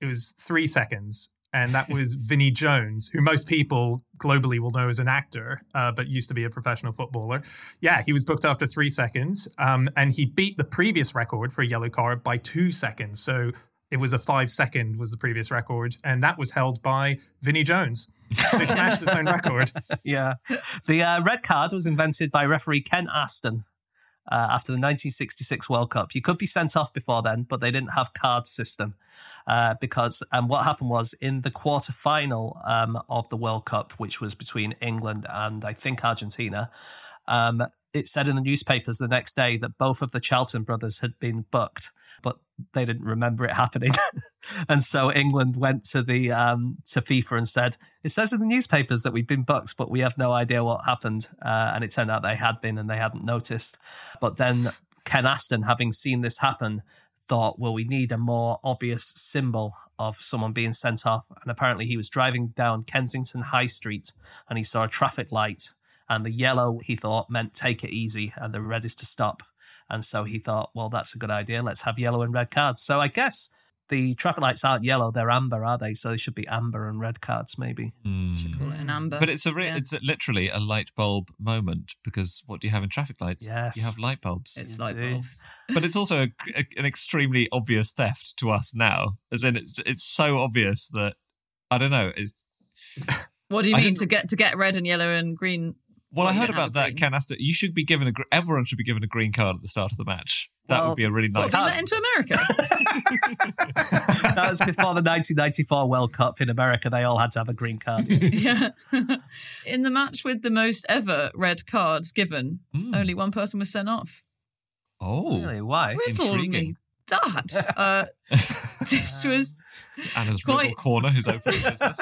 Speaker 2: it was three seconds. and that was Vinnie Jones, who most people globally will know as an actor, uh, but used to be a professional footballer. Yeah, he was booked after three seconds, um, and he beat the previous record for a yellow card by two seconds. So it was a five second was the previous record, and that was held by Vinnie Jones. He smashed his own record.
Speaker 4: yeah. The uh, red card was invented by referee Ken Aston uh, after the 1966 World Cup. You could be sent off before then, but they didn't have card system uh, because. And what happened was in the quarter final um, of the World Cup, which was between England and I think Argentina. Um, it said in the newspapers the next day that both of the Charlton brothers had been booked, but they didn't remember it happening. and so England went to the um, to FIFA and said, "It says in the newspapers that we've been booked, but we have no idea what happened." Uh, and it turned out they had been, and they hadn't noticed. But then Ken Aston, having seen this happen, thought, "Well, we need a more obvious symbol." Of someone being sent off, and apparently he was driving down Kensington High Street and he saw a traffic light and the yellow he thought meant take it easy and the red is to stop and so he thought well that's a good idea let's have yellow and red cards so i guess the traffic lights aren't yellow they're amber are they so they should be amber and red cards maybe
Speaker 5: Mm.
Speaker 3: Call it an amber.
Speaker 5: But it's a re-
Speaker 3: Yeah.
Speaker 5: it's literally a light bulb moment because what do you have in traffic lights?
Speaker 4: Yes.
Speaker 5: you have light bulbs.
Speaker 3: It's light bulbs.
Speaker 5: but it's also a, a- an extremely obvious theft to us now. As in, it's it's so obvious that I don't know. It's
Speaker 3: What do you
Speaker 5: I
Speaker 3: mean to get to get red and yellow and green?
Speaker 5: Well,
Speaker 3: Well,
Speaker 5: I heard about that,
Speaker 3: green.
Speaker 5: Ken Aston. You should be given a everyone should be given a green card at the start of the match. That
Speaker 4: Well,
Speaker 5: would be a really nice.
Speaker 3: did they let into America?
Speaker 4: that was before the 1994 world cup in america they all had to have a green card
Speaker 3: yeah. In the match with the most ever red cards given,
Speaker 5: Mm.
Speaker 3: only one person was sent off.
Speaker 5: Oh,
Speaker 4: really why
Speaker 3: Riddle me
Speaker 5: intriguing.
Speaker 3: that. Uh, this was
Speaker 5: Anna's
Speaker 3: Quite-
Speaker 5: Riddle Corner, who's opening for business.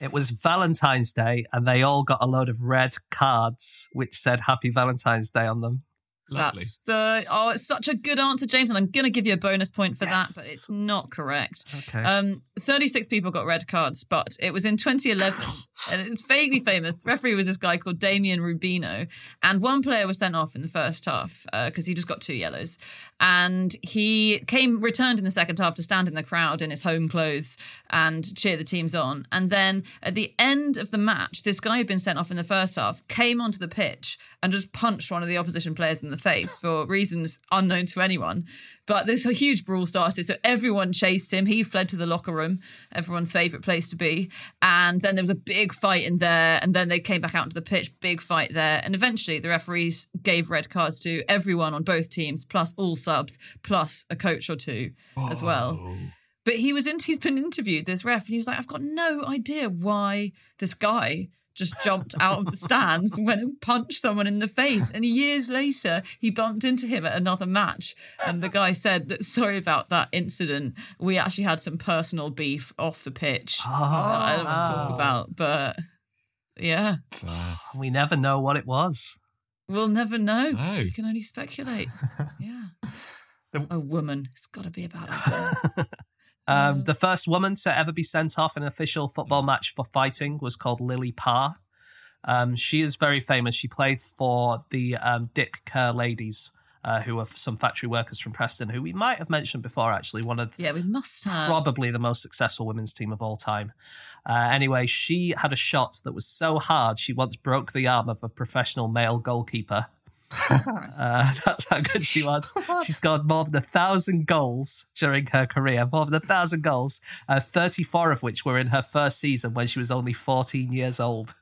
Speaker 4: It was valentine's day and they all got a load of red cards which said happy valentine's day on them
Speaker 5: Lovely.
Speaker 3: That's the oh, it's such a good answer, James, and I'm gonna give you a bonus point for
Speaker 4: Yes.
Speaker 3: that, but it's not correct.
Speaker 4: okay
Speaker 3: Um, 36 people got red cards, but it was in 2011, and it's vaguely famous. The referee was this guy called Damian Rubino, and one player was sent off in the first half because he just got two yellows, and he came returned in the second half to stand in the crowd in his home clothes and cheer the teams on. And then at the end of the match, this guy who'd been sent off in the first half came onto the pitch and just punched one of the opposition players in the face for reasons unknown to anyone. But this huge brawl started, so everyone chased him. He fled to the locker room, everyone's favourite place to be. And then there was a big fight in there, and then they came back out into the pitch, big fight there. And eventually the referees gave red cards to everyone on both teams, plus all subs, plus a coach or two as well. But he was in, he's been interviewed, this ref, and he was like, I've got no idea why this guy just jumped out of the stands and went and punched someone in the face. And years later, he bumped into him at another match. And the guy said, Sorry about that incident. We actually had some personal beef off the pitch that I don't want to talk
Speaker 4: Oh.
Speaker 3: about. But yeah,
Speaker 5: Fair.
Speaker 4: we never know what it was
Speaker 3: we'll never know.
Speaker 5: No.
Speaker 3: We can only speculate. Yeah.
Speaker 2: The-
Speaker 3: A woman. It's got to be about a woman.
Speaker 4: Um,
Speaker 3: Yeah.
Speaker 4: the first woman to ever be sent off in an official football match for fighting was called Lily Parr. Um, she is very famous. She played for the um, Dick Kerr ladies, uh, who are some factory workers from Preston, who we might have mentioned before, actually. One of
Speaker 3: Yeah, we must have.
Speaker 4: probably the most successful women's team of all time. Uh, anyway, she had a shot that was so hard she once broke the arm of a professional male goalkeeper. Uh, that's how good she was. She scored more than a thousand goals during her career, more than a thousand goals, uh, 34 of which were in her first season when she was only 14 years old.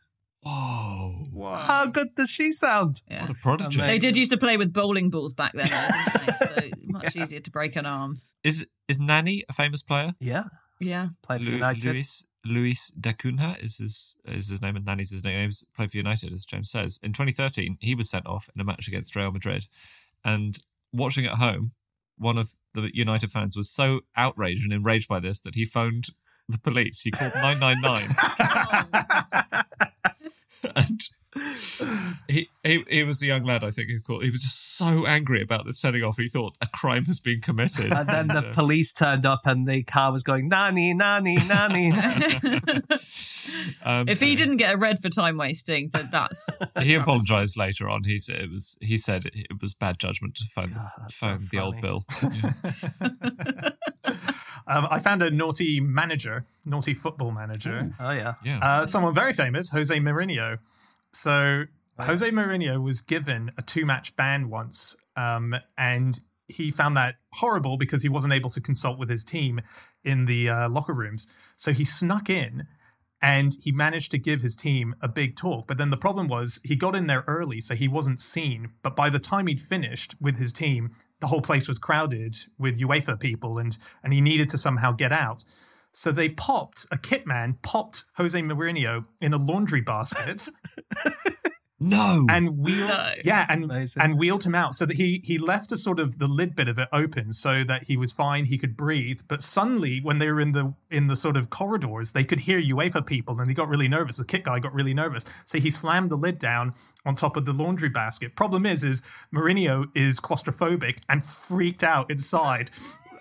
Speaker 5: Whoa. Wow.
Speaker 4: How good does she sound?
Speaker 3: Yeah.
Speaker 5: What a prodigy.
Speaker 4: Amazing.
Speaker 3: They did used to play with bowling balls back then, didn't they? so much easier to break an arm.
Speaker 5: Is is Nani a famous player?
Speaker 4: Yeah,
Speaker 3: Yeah.
Speaker 4: played for
Speaker 5: Lu-
Speaker 4: United.
Speaker 5: Luis Luis da Cunha is his is his name and Nani's his name. He's played for United, as James says. In 2013, he was sent off in a match against Real Madrid, and watching at home, one of the United fans was so outraged and enraged by this that he phoned the police. He called 999, and he, he he was a young lad, I think. Who called. He was just so angry about this setting off. He thought a crime has been committed.
Speaker 4: And then the
Speaker 5: uh,
Speaker 4: police turned up and the car was going, Nani, Nani, Nani.
Speaker 5: um,
Speaker 3: if he didn't get a red for time wasting, then that's
Speaker 5: he apologized later on. He said it was he said it was bad judgment to phone
Speaker 4: God, that's so
Speaker 5: the old bill.
Speaker 2: Um, I found a naughty manager, naughty football manager,
Speaker 4: Oh yeah.
Speaker 5: Yeah.
Speaker 2: uh, someone very famous, Jose Mourinho. So Jose Mourinho was given a two-match ban once, um, and he found that horrible because he wasn't able to consult with his team in the uh, locker rooms. So he snuck in and he managed to give his team a big talk. But then the problem was he got in there early, so he wasn't seen. But by the time he'd finished with his team, the whole place was crowded with UEFA people, and and he needed to somehow get out. So they popped a kit man popped Jose Mourinho in a laundry basket
Speaker 5: no.
Speaker 2: and wheeled
Speaker 3: No.
Speaker 2: yeah and
Speaker 4: Amazing.
Speaker 2: and wheeled him out so that he he left a sort of the lid bit of it open so that he was fine he could breathe but suddenly when they were in the in the sort of corridors they could hear UEFA people and he got really nervous the kit guy got really nervous so he slammed the lid down on top of the laundry basket problem is is Mourinho is claustrophobic and freaked out inside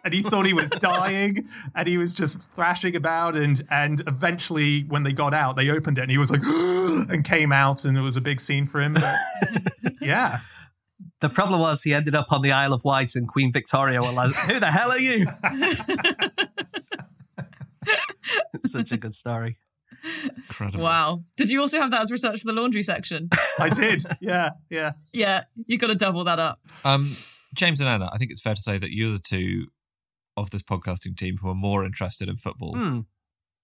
Speaker 2: and he thought he was dying and he was just thrashing about and and eventually when they got out they opened it and he was like and came out and it was a big scene for him but yeah
Speaker 4: The problem was he ended up on the Isle of Wight and Queen Victoria were like, "Who the hell are you?" Such a good story.
Speaker 5: Incredible.
Speaker 3: Wow. Did you also have that as research for the laundry section?
Speaker 2: i did yeah yeah
Speaker 3: yeah, you got to double that up.
Speaker 5: Um, James and Anna, I think it's fair to say that you're the two of this podcasting team who are more interested in football.
Speaker 4: Hmm.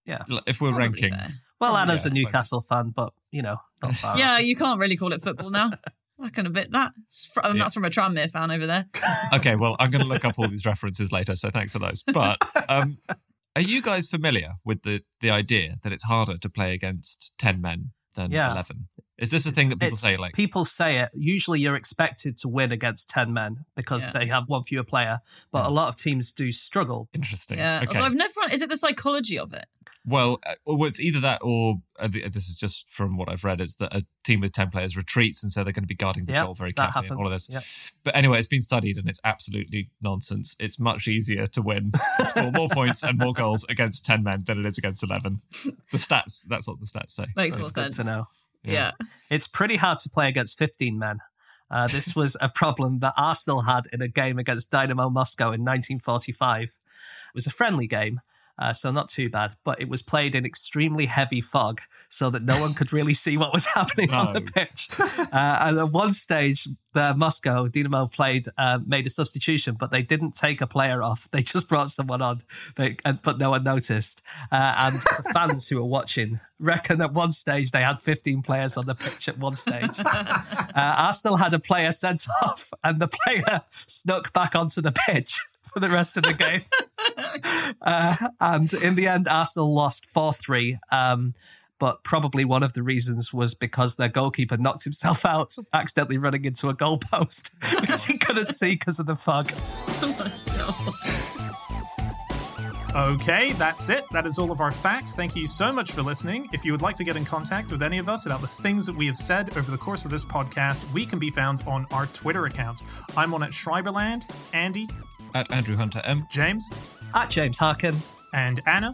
Speaker 5: L- If we're
Speaker 3: Probably
Speaker 5: ranking,
Speaker 3: fair.
Speaker 4: Well,
Speaker 5: Oh,
Speaker 4: Anna's
Speaker 5: yeah,
Speaker 4: a Newcastle fan, but you know, not far.
Speaker 3: Yeah, you can't really call it football now. I can admit that. It's And
Speaker 5: Yeah.
Speaker 3: that's from a Tranmere fan over there.
Speaker 5: okay, well, I'm going to look up all these references later, so thanks for those. But um, are you guys familiar with the the idea that it's harder to play against ten men than
Speaker 4: Yeah.
Speaker 5: eleven? Is this a thing that people say? Like,
Speaker 4: people say it. Usually, you're expected to win against ten men because
Speaker 3: Yeah.
Speaker 4: they have one fewer player. But a lot of teams do struggle.
Speaker 5: interesting.
Speaker 3: Yeah.
Speaker 5: Okay.
Speaker 3: Although I've never. Is it the psychology of it?
Speaker 5: Well, uh, well, it's either that or uh, this is just from what I've read. It's that a team with ten players retreats, and so they're going to be guarding the
Speaker 4: Yeah,
Speaker 5: goal very carefully.
Speaker 4: happens.
Speaker 5: And all of this.
Speaker 4: Yeah.
Speaker 5: But anyway, it's been studied, and it's absolutely nonsense. It's much easier to win, score more points and more goals against ten men than it is against eleven. The stats. That's what the stats say.
Speaker 3: Makes more
Speaker 4: It's good
Speaker 3: sense.
Speaker 4: to know.
Speaker 3: Yeah.
Speaker 4: It's pretty hard to play against 15 men. Uh, this was a problem that Arsenal had in a game against Dynamo Moscow in 1945. It was a friendly game, uh, so not too bad, but it was played in extremely heavy fog so that no one could really see what was happening on the pitch. Uh, and at one stage, the Moscow Dynamo played uh, made a substitution, but they didn't take a player off. They just brought someone on, they, and, but no one noticed. Uh, and fans who were watching reckon at one stage they had 15 players on the pitch at one stage. Uh, Arsenal had a player sent off, and the player snuck back onto the pitch for the rest of the game. uh, and in the end, Arsenal lost 4 3. Um, but probably one of the reasons was because their goalkeeper knocked himself out, accidentally running into a goalpost, which he couldn't see because of the fog.
Speaker 2: Okay, that's it. That is all of our facts. Thank you so much for listening. If you would like to get in contact with any of us about the things that we have said over the course of this podcast, we can be found on our Twitter accounts. I'm on at Schreiberland, Andy,
Speaker 5: At Andrew Hunter M.
Speaker 2: James,
Speaker 4: At James Harkin.
Speaker 2: and Anna.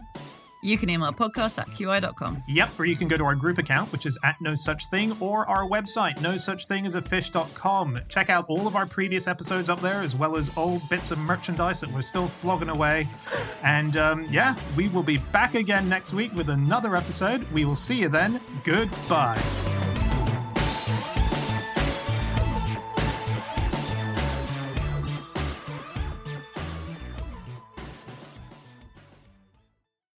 Speaker 3: You can email podcast at qi.com.
Speaker 2: Yep, or you can go to our group account, which is at No Such Thing, or our website, no such thing as a fish.com. Check out all of our previous episodes up there, as well as old bits of merchandise that we're still flogging away. And um, yeah, we will be back again next week with another episode. We will see you then. Goodbye.